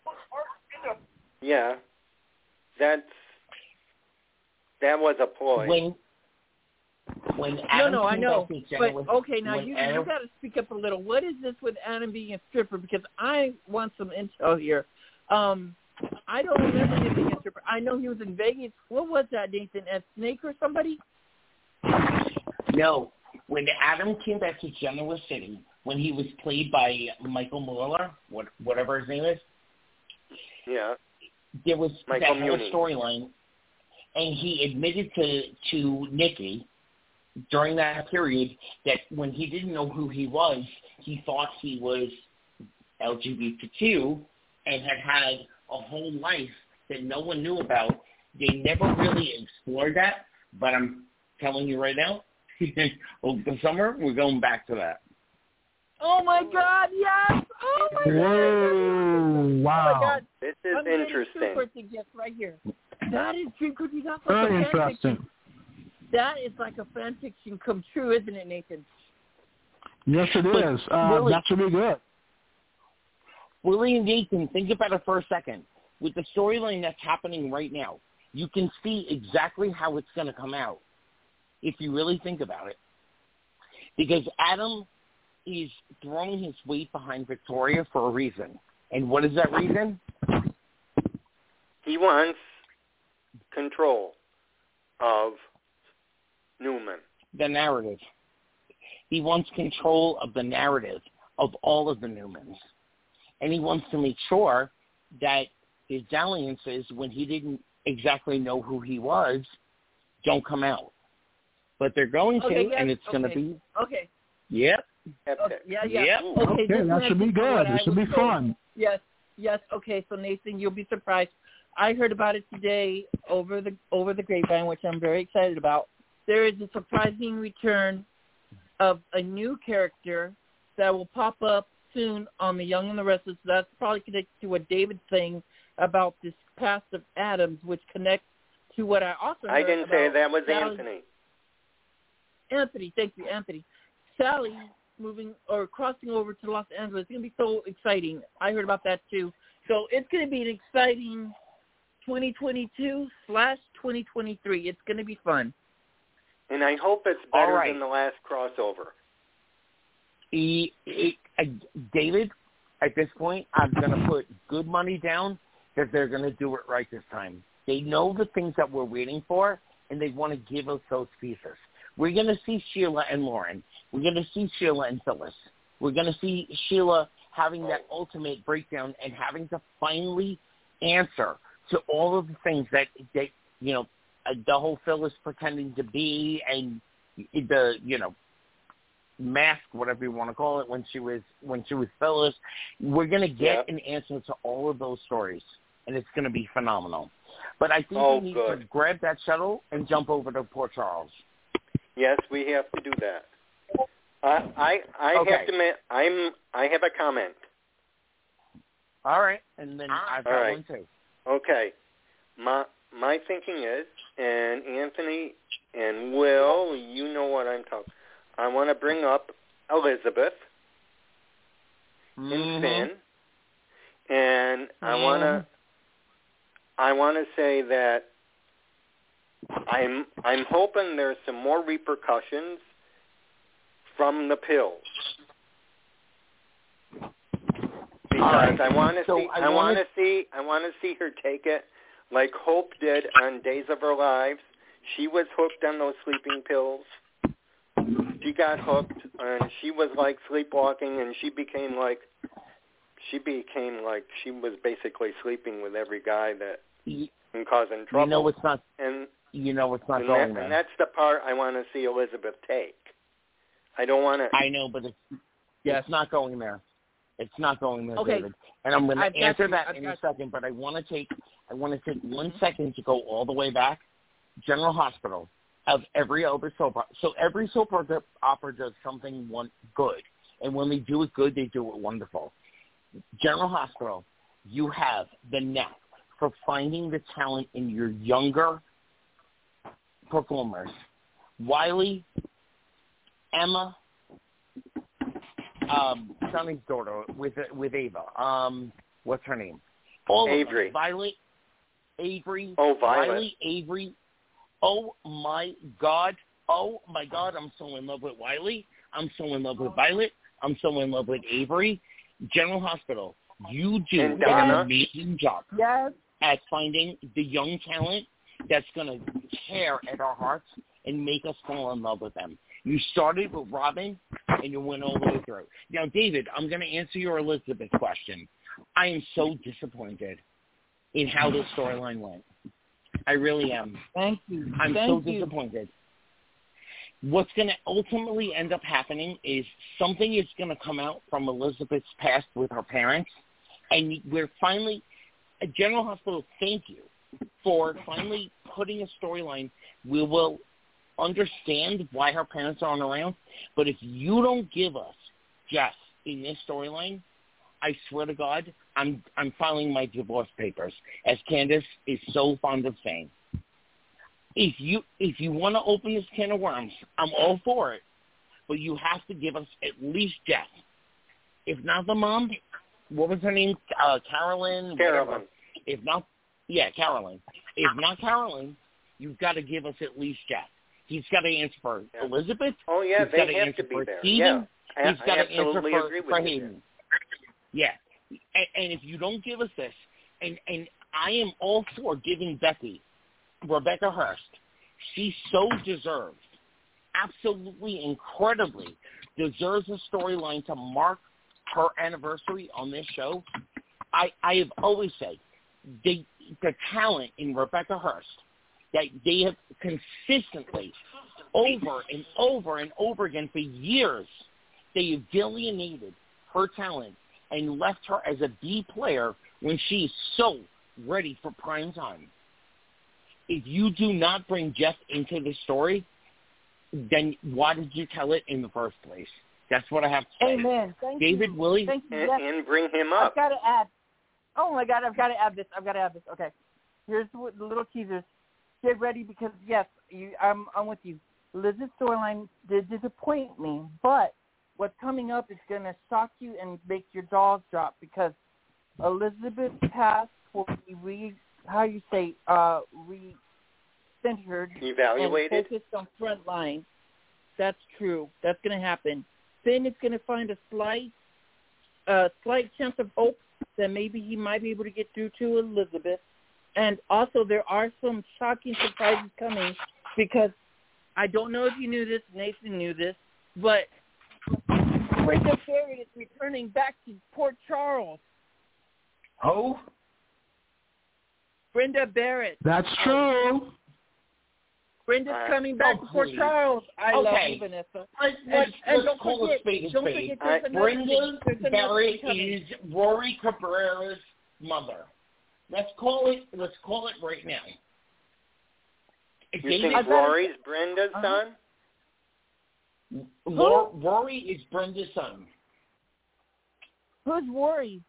Yeah. That's that was a ploy. When when No, Adam no, I came know. back to But Genoa- okay, now you Adam- you got to speak up a little. What is this with Adam being a stripper? Because I want some intel here. Um, I don't remember him being a stripper. I know he was in Vegas. What was that, Nathan? At Snake or somebody? No, when Adam came back to Genoa City, when he was played by Michael Mueller, what, whatever his name is, yeah. there was Michael that whole storyline, and he admitted to to Nikki during that period that when he didn't know who he was, he thought he was LGBTQ and had had a whole life that no one knew about. They never really explored that, but I'm telling you right now, (laughs) over the summer we're going back to that. Oh my God! Yes! Oh my God! Whoa! Oh my Wow. God! This is I'm interesting. Two birthday right here. That is true because you got like Very a interesting. Fiction. That is like a fan fiction come true, isn't it, Nathan? Yes, it But is. Uh, really- that should be good. Willie and Nathan, think about it for a second. With the storyline that's happening right now, you can see exactly how it's going to come out if you really think about it. Because Adam is throwing his weight behind Victoria for a reason. And what is that reason? He wants control of Newman. The narrative. He wants control of the narrative of all of the Newmans. And he wants to make sure that his dalliances, when he didn't exactly know who he was, don't come out. But they're going to, yes, and it's going to be, Okay. yep, Epic. okay. Yeah, yeah. Yep. Okay, Okay, this that is should be good. I It should be was told. fun. Yes, yes. Okay, so Nathan, you'll be surprised. I heard about it today over the over the grapevine, which I'm very excited about. There is a surprising return of a new character that will pop up soon on The Young and the Restless. That's probably connected to what David's saying about this past of Adams, which connects to what I also heard. I didn't say that was Sally- Anthony. Anthony, thank you, Anthony. Sally moving or crossing over to Los Angeles. It's going to be so exciting. I heard about that too. So it's going to be an exciting 2022 slash 2023. It's going to be fun. And I hope it's better right. than the last crossover. he, he, uh, David, at this point, I'm going to put good money down that they're going to do it right this time. They know the things that we're waiting for, and they want to give us those pieces. We're going to see Sheila and Lauren. We're going to see Sheila and Phyllis. We're going to see Sheila having that ultimate breakdown and having to finally answer to all of the things that that you know Uh, the whole Phyllis pretending to be and the you know mask, whatever you want to call it, when she was when she was Phyllis. We're going to get Yep. an answer to all of those stories, and it's going to be phenomenal. But I think Oh, we need good. to grab that shuttle and jump over to Port Charles. Yes, we have to do that. I I, I Okay. have to admit, I'm I have a comment. All right, and then I've got All right. one too. Okay. My my thinking is, and Anthony and Will, you know what I'm talking. I want to bring up Elizabeth and Mhm. Finn, and I want to I want to say that I'm I'm hoping there's some more repercussions from the pills. Because right. I want to So see I I, want to see I want to see her take it like Hope did on Days of Her Lives. She was hooked on those sleeping pills. She got hooked and she was like sleepwalking and she became like she became like she was basically sleeping with every guy that You, and causing you trouble. know it's not. and You know it's not and, going that, and that's the part I want to see Elizabeth take. I don't want to. I know, but it's Yes. it's not going there. It's not going there, Okay. David. And I'm going I've to answer you. that I've in a got second. But I want to take I want to take one second to go all the way back. General Hospital of every other soap opera. So every soap opera opera does something one good, and when they do it good, they do it wonderful. General Hospital, you have the knack for finding the talent in your younger performers. Wiley, Emma, um, Sonny's daughter with with Ava. Um, what's her name? All. Avery. Violet, Avery. Oh, Violet. Wiley, Avery. Oh my God. Oh my God. I'm so in love with Wiley. I'm so in love with Violet. I'm so in love with Avery. General Hospital. You do an amazing job Yes. at finding the young talent that's going to tear at our hearts and make us fall in love with them. You started with Robin, and you went all the way through. Now, David, I'm going to answer your Elizabeth question. I am so disappointed in how this storyline went. I really am. Thank you. I'm Thank so you. disappointed. What's going to ultimately end up happening is something is going to come out from Elizabeth's past with her parents, and we're finally, General Hospital, thank you for finally putting a storyline. We will understand why her parents aren't around, but if you don't give us Jeff in this storyline, I swear to God, I'm I'm filing my divorce papers, as Candice is so fond of saying. If you if you want to open this can of worms, I'm all for it, but you have to give us at least Jeff. If not the mom, what was her name? Uh, Carolyn. Carolyn. Whatever. If not, yeah, Carolyn. If not Carolyn, you've got to give us at least Jeff. He's got to answer for Yeah. Elizabeth. Oh yeah, He's they have answer to be for there. Yeah, I, He's got I to answer for, for you. Yeah, and, and if you don't give us this, and and I am all for giving Becky, Rebecca Herbst. She so deserves, absolutely incredibly deserves a storyline to mark her anniversary on this show. I I have always said the the talent in Rebecca Herbst that they have consistently over and over and over again for years they have delineated her talent and left her as a B player when she's so ready for prime time. If you do not bring Jeff into the story, then why did you tell it in the first place? That's what I have to say. Amen. Thank David, you. Willie, Thank you. And, Yes. and bring him up. I've up. got to add. Oh my God! I've got to add this. I've got to add this. Okay, here's the the little teasers. Get ready because yes, you, I'm I'm with you. Liz's storyline did disappoint me, but what's coming up is going to shock you and make your jaws drop because Elizabeth's past will be re how you say uh re-centered Evaluated. and focused on front line. That's true. That's going to happen. Finn is going to find a slight, uh, slight chance of hope that maybe he might be able to get through to Elizabeth. And also, there are some shocking surprises coming because I don't know if you knew this. Nathan knew this, but Brenda Barrett is returning back to Port Charles. Who? Brenda Barrett. That's true. Brenda's Uh, coming back oh, to Port. Charles. I love you, Vanessa. Let's, And, let's, and let's don't call forget, a spade a don't spade. forget there's I- Brenda thing- Barrett is Rory Cabrera's mother. Let's call it. Let's call it right now. You David- think Rory's Brenda's Uh-huh. son? Ro- Rory is Brenda's son. Who's Rory?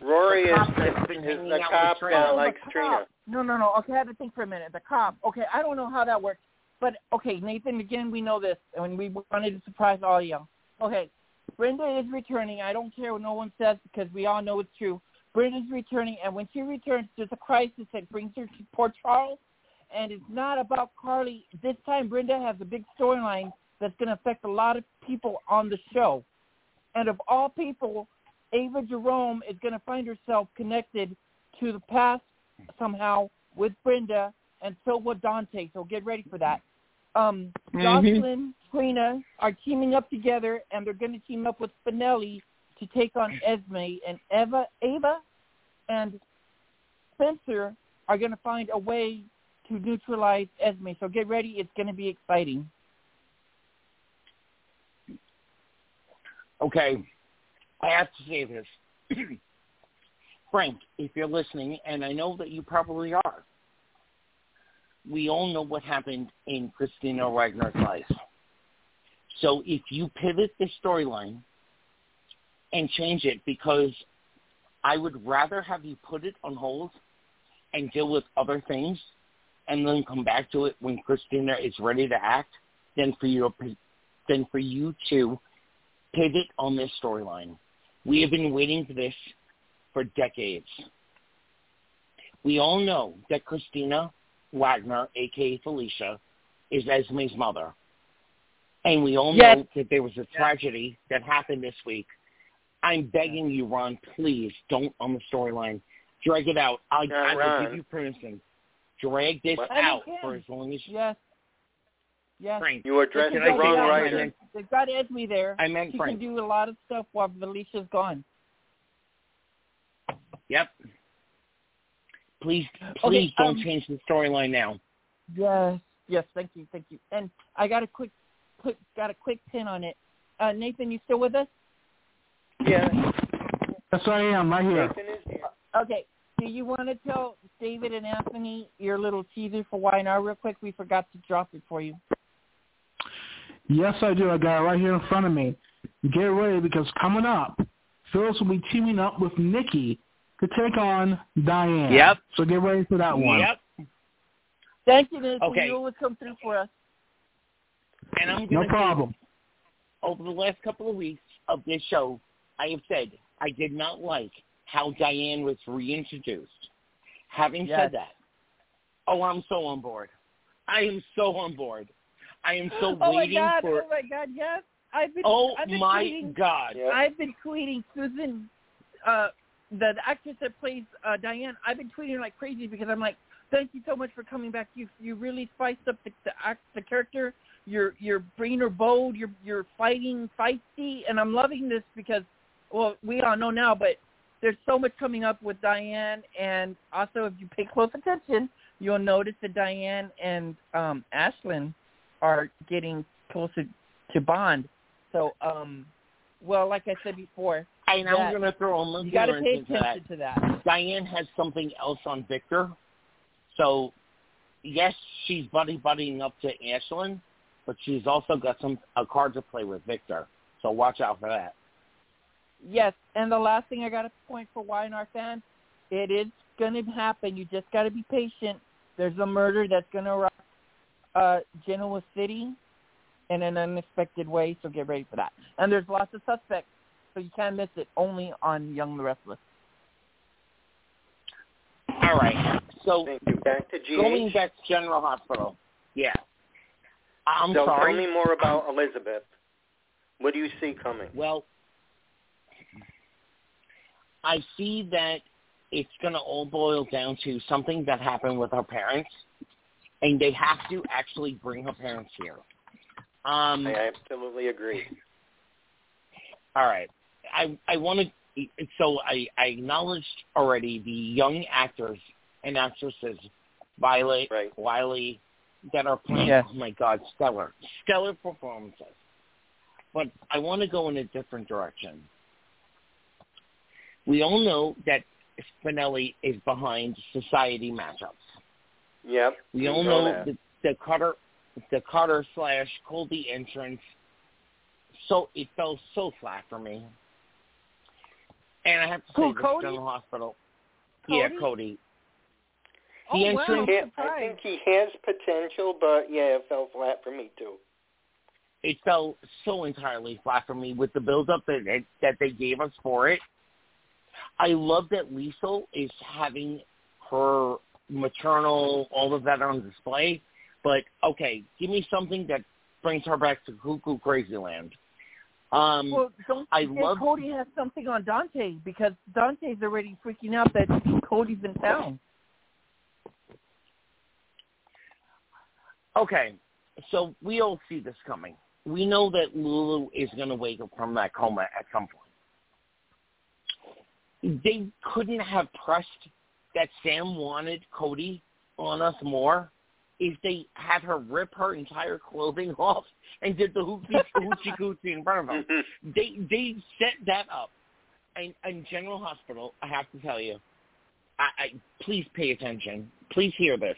Rory The is, cop that's is hanging the out cop with that Trina. likes Oh, Trina. No, no, no. Okay, I had to think for a minute. The cop. Okay, I don't know how that works. But okay, Nathan, again, we know this, and we wanted to surprise all you. Okay, Brenda is returning. I don't care what no one says because we all know it's true. Brenda's returning, and when she returns, there's a crisis that brings her to Port Charles, and it's not about Carly. This time, Brenda has a big storyline that's going to affect a lot of people on the show. And of all people, Ava Jerome is going to find herself connected to the past somehow with Brenda, and so will Dante. So get ready for that. Um, Josslyn, Trina are teaming up together, and they're going to team up with Spinelli to take on Esme. And Eva, Ava, and Spencer are going to find a way to neutralize Esme. So get ready; it's going to be exciting. Okay, I have to say this. (clears throat) Frank, if you're listening, and I know that you probably are, we all know what happened in Kristina Wagner's life. So if you pivot the storyline and change it, because I would rather have you put it on hold and deal with other things and then come back to it when Kristina is ready to act than for you than for you to pivot on this storyline. We have been waiting for this for decades. We all know that Kristina Wagner, aka Felicia, is Esme's mother. And we all Yes. know that there was a tragedy that happened this week. I'm begging you, Ron, please don't on the storyline. Drag it out. I, Yeah, I will give you permission. Drag this What? out I for as long as Yes. Yes. Frank. You addressed Did the wrong that? writer. I meant- They've got Esme there. I meant She Frank. can do a lot of stuff while Felicia's gone. Yep. Please, please don't um, change the storyline now. Yes. Yes. Thank you. Thank you. And I got a quick, quick, got a quick pin on it. Uh, Nathan, you still with us? Yeah, Yes, I am right here. Nathan is here. Okay. Do you want to tell David and Anthony your little teaser for Y&R real quick? We forgot to drop it for you. Yes, I do. I got it right here in front of me. Get ready because coming up, Phyllis will be teaming up with Nikki to take on Diane. Yep. So get ready for that one. Yep. Thank you, Nathan. Okay. You always come through for us. And I'm No gonna problem. over the last couple of weeks of this show, I have said I did not like how Diane was reintroduced. Having Yes. said that, oh, I'm so on board. I am so on board. I am so (gasps) oh waiting my God! for. Oh my God! Yes, I've been. Oh I've been my tweeting, God! Yeah. I've been tweeting Susan, uh, the, the actress that plays uh, Diane. I've been tweeting like crazy because I'm like, thank you so much for coming back. You you really spiced up the the, act, the character. You're you're bringing her bold. You're you're fighting feisty, and I'm loving this because, well, we all know now, but there's so much coming up with Diane, and also if you pay close attention, you'll notice that Diane and um Ashland are getting closer to bond. So, um, well, like I said before, And that- I'm going to throw a monkey you got to wrench pay into that. attention to that. Diane has something else on Victor. So, yes, she's buddy buddying up to Ashland, but she's also got some a card to play with Victor. So watch out for that. Yes, and the last thing I got to point for Y&R fans, it is going to happen. You just got to be patient. There's a murder that's going to rock uh, Genoa City in an unexpected way, so get ready for that. And there's lots of suspects, so you can't miss it. Only on Young the Restless. All right. So Back to GH. going back to General Hospital. Yeah. I'm so sorry. tell me more about Elizabeth. What do you see coming? Well, I see that it's going to all boil down to something that happened with her parents, and they have to actually bring her parents here. Um, I absolutely agree. All right. I I want to. So I I acknowledged already the young actors and actresses, Violet, Right. Wiley, that are playing. Yes. Oh my God, stellar, stellar performances. But I want to go in a different direction. We all know that Spinelli is behind society matchups. Yep. We we all know know the, the Cutter, the Cutter slash Colby entrance. So it fell so flat for me. And I have to say, Who, this Cody? General Hospital. Yeah, Cody? Cody. Oh, The wow, entrance- I'm Yeah, I think he has potential, but yeah, it fell flat for me too. It fell so entirely flat for me with the build-up that that, that they gave us for it. I love that Liesl is having her maternal, all of that on display. But okay, give me something that brings her back to cuckoo crazy land. Um, Well, don't I love- Cody has something on Dante because Dante's already freaking out that Cody's in town. Okay, so we all see this coming. We know that Lulu is going to wake up from that coma at some point. They couldn't have pressed that Sam wanted Cody on us more if they had her rip her entire clothing (laughs) off and did the hoochie (laughs) hoochie coochie in front of him. (laughs) They they set that up. And, and General Hospital, I have to tell you, I, I please pay attention. Please hear this.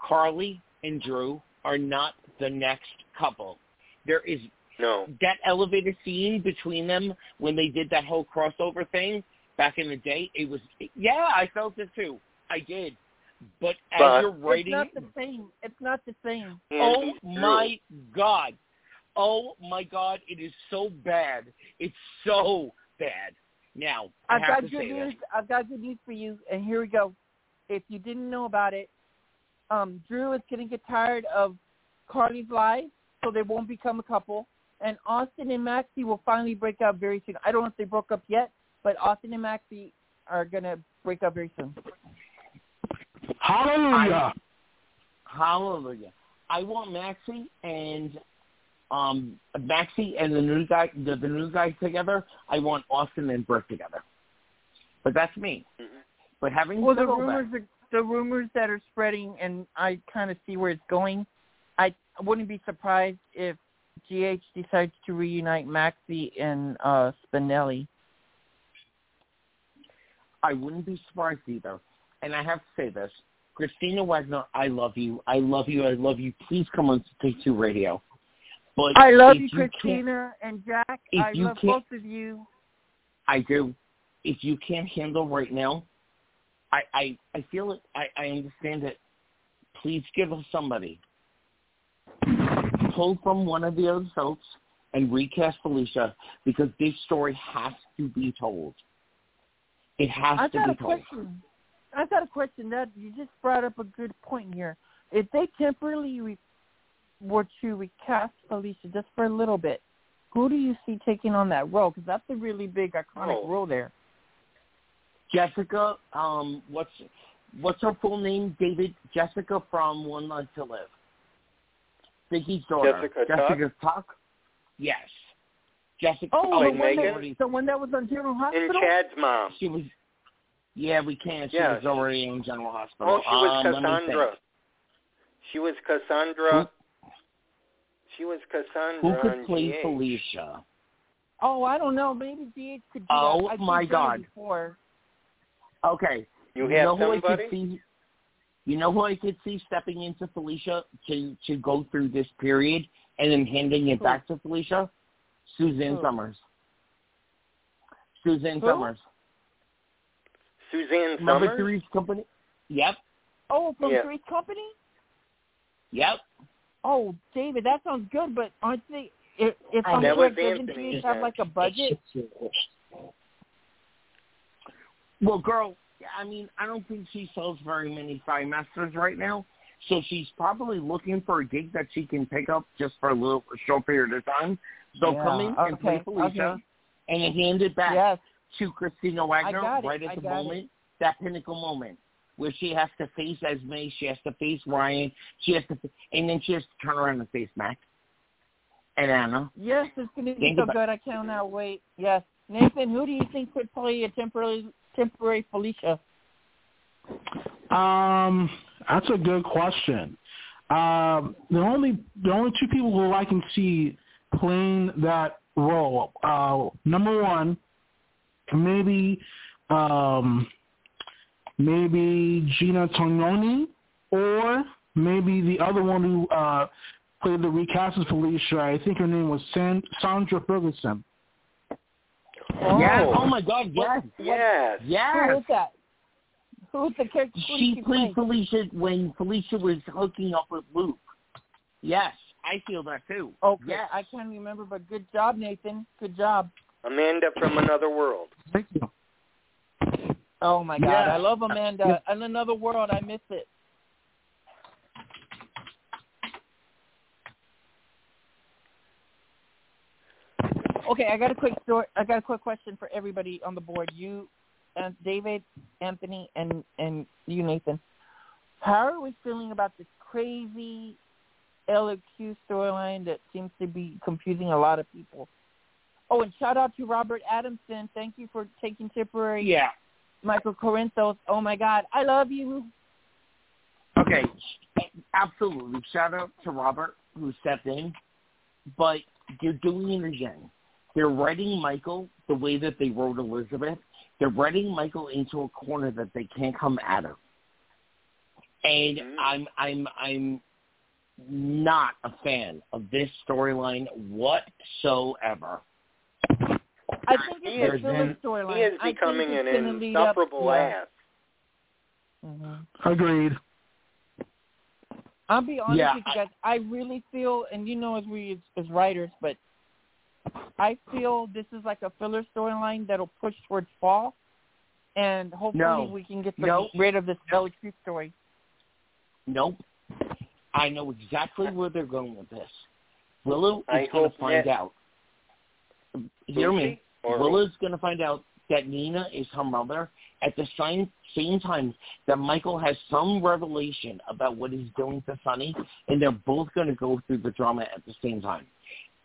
Carly and Drew are not the next couple. There is no. that elevator scene between them when they did that whole crossover thing back in the day. It was yeah, I felt it too. I did. But as you're writing it's not the same. It's not the same. Oh my god. Oh my god, it is so bad. It's so bad. Now, I I've have got to good say news. this. I've got good news for you, and here we go. If you didn't know about it, um, Drew is going to get tired of Carly's lies, so they won't become a couple. And Austin and Maxie will finally break up very soon. I don't know if they broke up yet, but Austin and Maxie are going to break up very soon. Hallelujah. Hallelujah. I want Maxie and um Maxie and the new guy the, the new guys together. I want Austin and Britt together. But that's me. But having Well, the rumors that, are the rumors that are spreading, and I kind of see where it's going. I wouldn't be surprised if GH decides to reunite Maxie and uh Spinelli. I wouldn't be surprised either. And I have to say this. Kristina Wagner, I love you. I love you. I love you. Please come on to Take Two Radio. But I love you, can't- Kristina and Jack. I you love both of you. I do. If you can't handle right now, I I, I feel it. I, I understand it. Please give us somebody. Pull from one of the other folks and recast Felicia because this story has to be told. It has I've to got be a told. question. I've got a question. That you just brought up a good point here. If they temporarily re- were to recast Felicia just for a little bit, who do you see taking on that role? Because that's a really big iconic Oh. role there. Jessica, um, what's what's her full name? David Jessica from One Life to Live. Viki's daughter. Jessica Tuck? Jessica Tuck. Yes. Jessica. Oh, Like the one, that, the one that was on General And Hospital. Chad's mom. She was. Yeah, we can't. She Yeah, was already in General Hospital. Oh, she was um, let me Cassandra. She was Cassandra. She was Cassandra Who could play GH. Felicia? Oh, I don't know. Maybe GH could do Oh, that. I've my God. Before. Okay. You you have know who I somebody? Could see? You know who I could see stepping into Felicia to to go through this period and then handing it Who? back to Felicia? Suzanne Who? Somers. Suzanne Who? Somers. Suzanne Number Somers. Three's company. Yep. Oh, from Yeah. Three's Company. Yep. Oh, David, that sounds good. But aren't they? If, if I'm That was correct, doesn't Anthony, have like a budget? Well, girl, I mean, I don't think she sells very many Thigh Masters right now. So she's probably looking for a gig that she can pick up just for a little a short period of time. So Yeah, come in and play Felicia okay. and hand it back Yes. to Kristina Wagner right at I the got it. moment, that pinnacle moment where she has to face Esme, she has to face Ryan, she has to, and then she has to turn around and face Mac. and Anna. Yes, it's going to be Think so good. I cannot wait. Yes, Nathan, who do you think could play a temporary temporary Felicia? Um, that's a good question. Um, the only the only two people who I can see playing that role, uh, number one, maybe um, maybe Gina Tognoni, or maybe the other one who uh, played the recast of Felicia. I think her name was San- Sandra Ferguson. Oh, Yes. Oh my God. Yes. yes. Who Yes. is that? Who is the character? who She played play? Felicia when Felicia was hooking up with Luke. Yes, I feel that too. Okay, Yes. I can't remember, but good job, Nathan. Good job. Amanda from Another World. Thank you. Oh my God, Yes. I love Amanda. In another world, I miss it. Okay, I got a quick story. I got a quick question for everybody on the board. You, and David, Anthony, and and you, Nathan. How are we feeling about this crazy LQ storyline that seems to be confusing a lot of people? Oh, and shout out to Robert Adamson. Thank you for taking temporary Yeah. Michael Corinthos. Oh my God, I love you. Okay. Absolutely. Shout out to Robert who stepped in, but you're doing it again. They're writing Michael the way that they wrote Elizabeth. They're writing Michael into a corner that they can't come out of. And Mhm. I'm I'm I'm not a fan of this storyline whatsoever. I think He it's a is- storyline. He is becoming an gonna up- insufferable yeah. ass. Mhm. Agreed. I'll be honest Yeah, with you I- guys. I really feel, and you know, as we as, as writers, but I feel this is like a filler storyline that'll push towards fall, and hopefully No. we can get No. rid of this LQ story. Nope. I know exactly where they're going with this. Willow is I going to find that- out. Hear me. Lucy or Willow's going to find out that Nina is her mother at the same same time that Michael has some revelation about what he's doing to Sonny, and they're both going to go through the drama at the same time.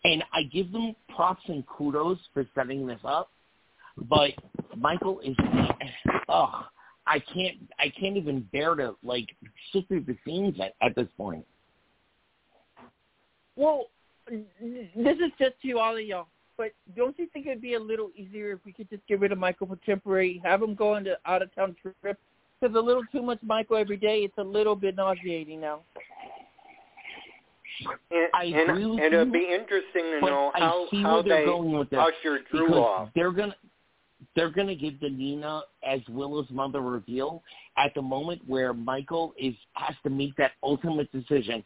And I give them props and kudos for setting this up, but Michael is, oh, I can't, I can't even bear to like sit through the scenes at, at this point. Well, this is just to all of y'all. But don't you think it'd be a little easier if we could just get rid of Michael for temporary, have him go on to out of town trip? Because a little too much Michael every day, it's a little bit nauseating now. And, I and, agree with and it'll be interesting to know how how they going with this. usher Drew off. they're gonna they're gonna give the Nina as Willow's mother reveal at the moment where Michael is has to make that ultimate decision.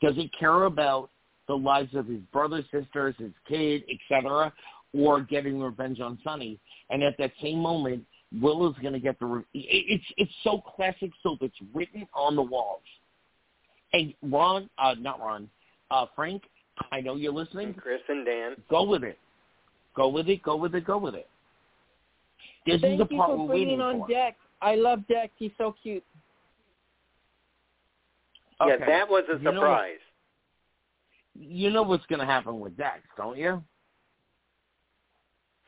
Does he care about the lives of his brothers, sisters, his kid, etc., or getting revenge on Sonny? And at that same moment, Willow's gonna get the. Re- it's it's so classic soap. It's written on the walls. And Ron, uh, not Ron, uh, Frank, I know you're listening And Chris and Dan. go with it. Go with it. Go with it. Go with it. This Thank is the you part for we're bringing waiting on for. Dex. I love Dex. He's so cute. Yeah, that was a You know what- surprise. You know what's going to happen with Dex, don't you?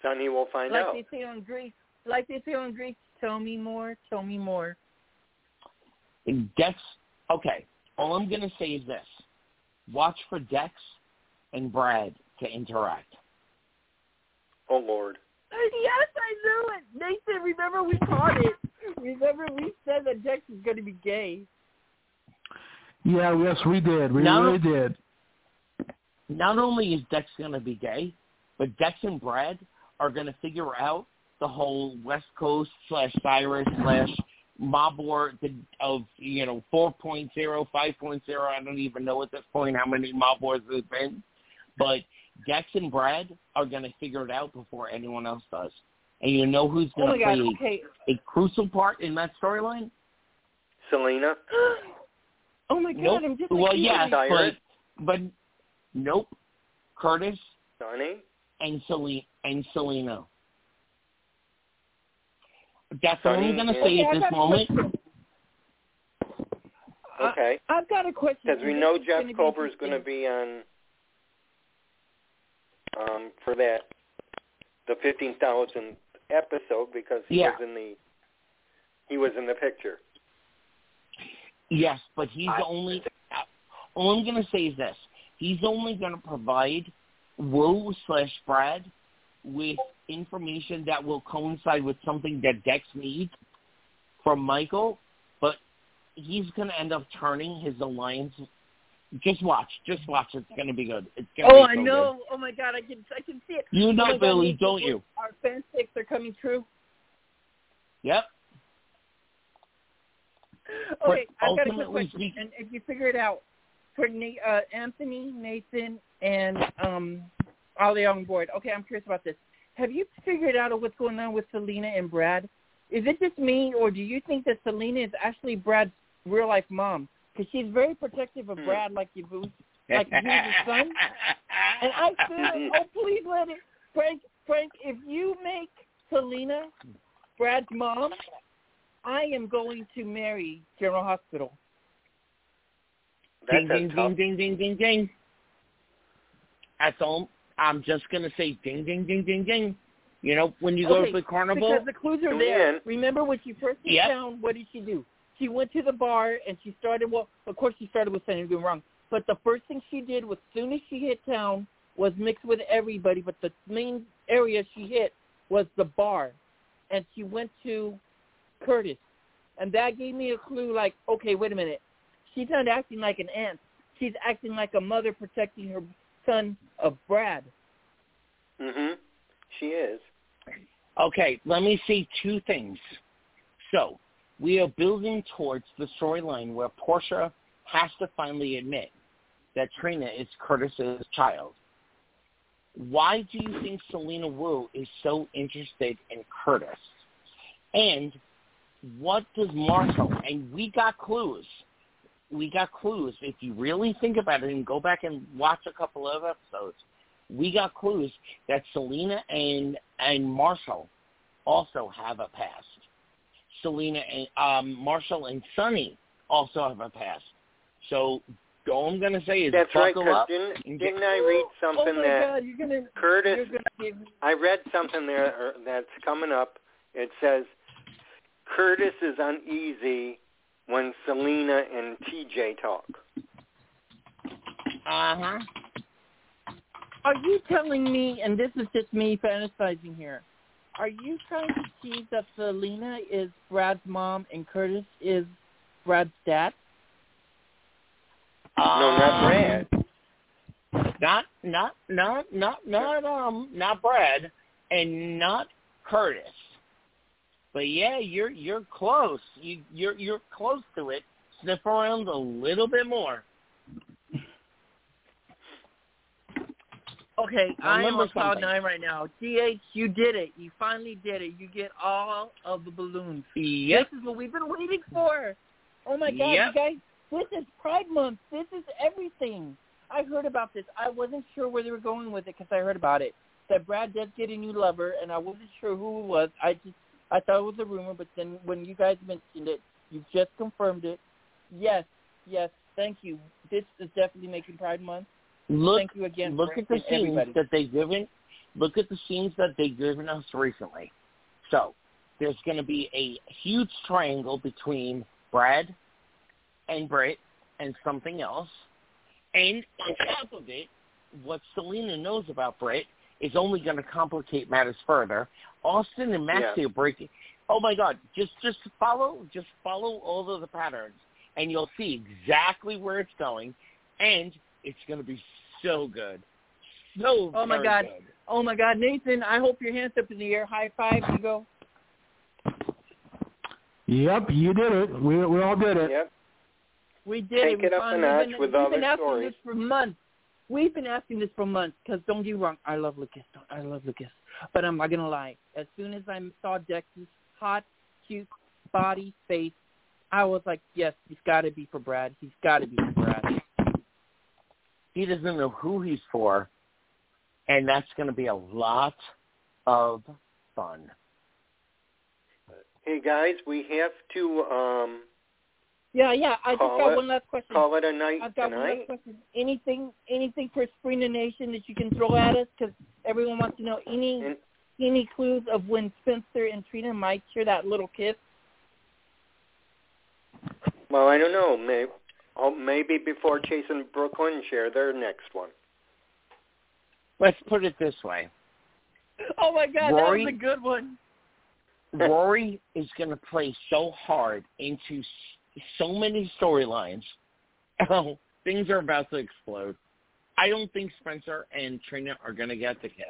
Sonny will find like out. Like they say on Grease. Like they say on Grease, tell me more, tell me more. Dex. Okay. All I'm going to say is this: watch for Dex and Brad to interact. Oh Lord. Yes, I knew it. Nathan, remember we caught it. Remember we said that Dex is going to be gay. Yeah, yes, we did. We No. really did. Not only is Dex going to be gay, but Dex and Brad are going to figure out the whole West Coast slash Cyrus slash mob war of you know 4.0, 5.0. I don't even know at this point how many mob wars there's been, but Dex and Brad are going to figure it out before anyone else does. And you know who's Oh going my to god, play okay. a crucial part in that storyline? Selina. (gasps) Oh my god, Nope. I'm just Well, like, yeah, but but nope. Curtis Sonny. and Selina and Selina. That's all I'm going to say Okay, at this moment. Uh, okay. I've got a question. Because we know Jeff gonna be Kober is going to be on um, for that the fifteen thousandth episode because he Yeah. was in the he was in the picture. Yes, but he's only. Uh, all I'm going to say is this: he's only going to provide Wu slash Brad with information that will coincide with something that Dex needs from Michael, but he's going to end up turning his alliance. Just watch, just watch. It's going to be good. It's going to Oh, be I so know. Oh my God, I can I can see it. You Oh know, God, Billy, Nathan, don't you? Our fanfics are coming true. Yep. (laughs) Okay, I've got a quick question, and if you figure it out, for uh, Anthony, Nathan, and um, Ollie on board. Okay, I'm curious about this. Have you figured out what's going on with Selina and Brad? Is it just me, or do you think that Selina is actually Brad's real life mom? Because she's very protective of Hmm. Brad, like you was, like he was his son. (laughs) And I feel, oh please let it, Frank. Frank, if you make Selina Brad's mom, I am going to marry General Hospital. That's ding, a ding, tough. ding, ding, ding, ding, ding. That's all. I'm just gonna say ding, ding, ding, ding, ding. You know, when you go to the carnival, Because the clues are there. in. Remember when she first hit Yep. town, what did she do? She went to the bar and she started, well, of course she started with saying anything wrong. But the first thing she did was soon as she hit town was mix with everybody, but the main area she hit was the bar. And she went to Curtis. And that gave me a clue like, okay, wait a minute. She's not acting like an aunt. She's acting like a mother protecting her son of Brad. Mhm. She is. Okay, let me see two things. So, we are building towards the storyline where Portia has to finally admit that Trina is Curtis's child. Why do you think Selina Wu is so interested in Curtis? And what does Marshall, and we got clues, we got clues. If you really think about it and go back and watch a couple of episodes, we got clues that Selina and and Marshall also have a past. Selina and um, Marshall and Sonny also have a past. So all I'm gonna say is That's right. buckle Because up. didn't didn't I read (gasps) oh something my that God, you're gonna Curtis? you're gonna give I read something there or- that's coming up. It says Curtis is uneasy when Selina and TJ talk. Uh huh. Are you telling me, and this is just me fantasizing here, are you trying to tease that Selina is Brad's mom and Curtis is Brad's dad? no, not Brad. Not not not not not um not Brad and not Curtis. But yeah, you're you're close. You you're you're close to it. Sniff around a little bit more. Okay, I am on cloud nine right now. DH, you did it. You finally did it. You get all of the balloons. Yep. This is what we've been waiting for. Oh my God, Yep. you guys! This is Pride Month. This is everything. I heard about this. I wasn't sure where they were going with it because I heard about it. That Brad does get a new lover, and I wasn't sure who it was. I just I thought it was a rumor, but then when you guys mentioned it, you've just confirmed it. Yes, yes. Thank you. This is definitely making Pride Month. Look Thank you again. look for at the scenes everybody. that they've given. Look at the scenes that they've given us recently. So there's going to be a huge triangle between Brad and Britt and something else, and on top of it, what Selina knows about Britt is only going to complicate matters further. Austin and Maxie Yeah. are breaking. Oh my God! Just just follow just follow all of the patterns, and you'll see exactly where it's going, and it's going to be so good. So Oh my God. good. Oh my God, Nathan! I hope your hands up in the air. High five, you go. Yep, you did it. We we all did it. Yep. We did Take it. We it up a finally- notch we've been, with we've all been the asking stories. this for months. We've been asking this for months because don't get me wrong, I love Lucas. I love Lucas, but I'm not gonna lie. As soon as I saw Dex's hot, cute body, face, I was like, yes, he's got to be for Brad. He's got to be for Brad. He doesn't know who he's for, and that's going to be a lot of fun. Hey guys, we have to um Yeah, yeah. I Call just got it- one last question. Call it a night I've got one last question. Anything, anything for Sprina Nation that you can throw at us? Because everyone wants to know any And- any clues of when Spencer and Trina might share that little kiss. Well, I don't know. Maybe, oh, maybe before Chase and Brooklyn share their next one. Let's put it this way. Oh my God, Rory- that was a good one. Rory is going to play so hard into s- so many storylines. Oh, things are about to explode. I don't think Spencer and Trina are going to get the kiss.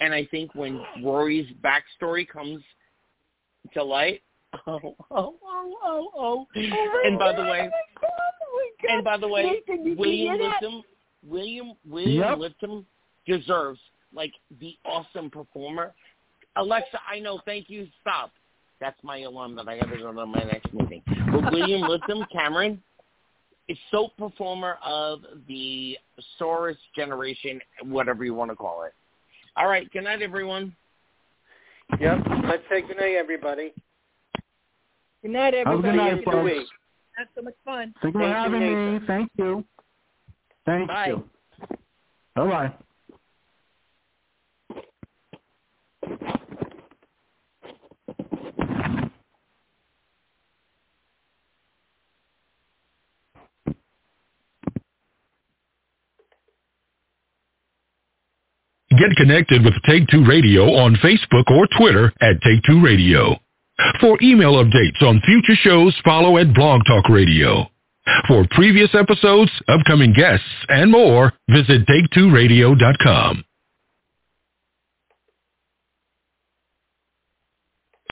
And I think when Rory's backstory comes to light, (laughs) oh, oh, oh, oh, oh. And by the way, and by the way, Nathan, William? Lipton, William William Yep. Lipton deserves like the awesome performer. Alexa, I know. Thank you. Stop. That's my alarm that I have to go to my next meeting. But William Lipton, Cameron, is soap performer of the Saurus generation, whatever you want to call it. All right. Good night, everyone. Yep. Let's say good night, everybody. Good night, everybody. Have a everybody. good night, folks. weeks. Had so much fun. Thank you for Thank you, having me. Thank you. Thank Bye. you. Bye Get connected with Take Two Radio on Facebook or Twitter at Take Two Radio. For email updates on future shows, follow at Blog Talk Radio. For previous episodes, upcoming guests, and more, visit TakeTwoRadio.com.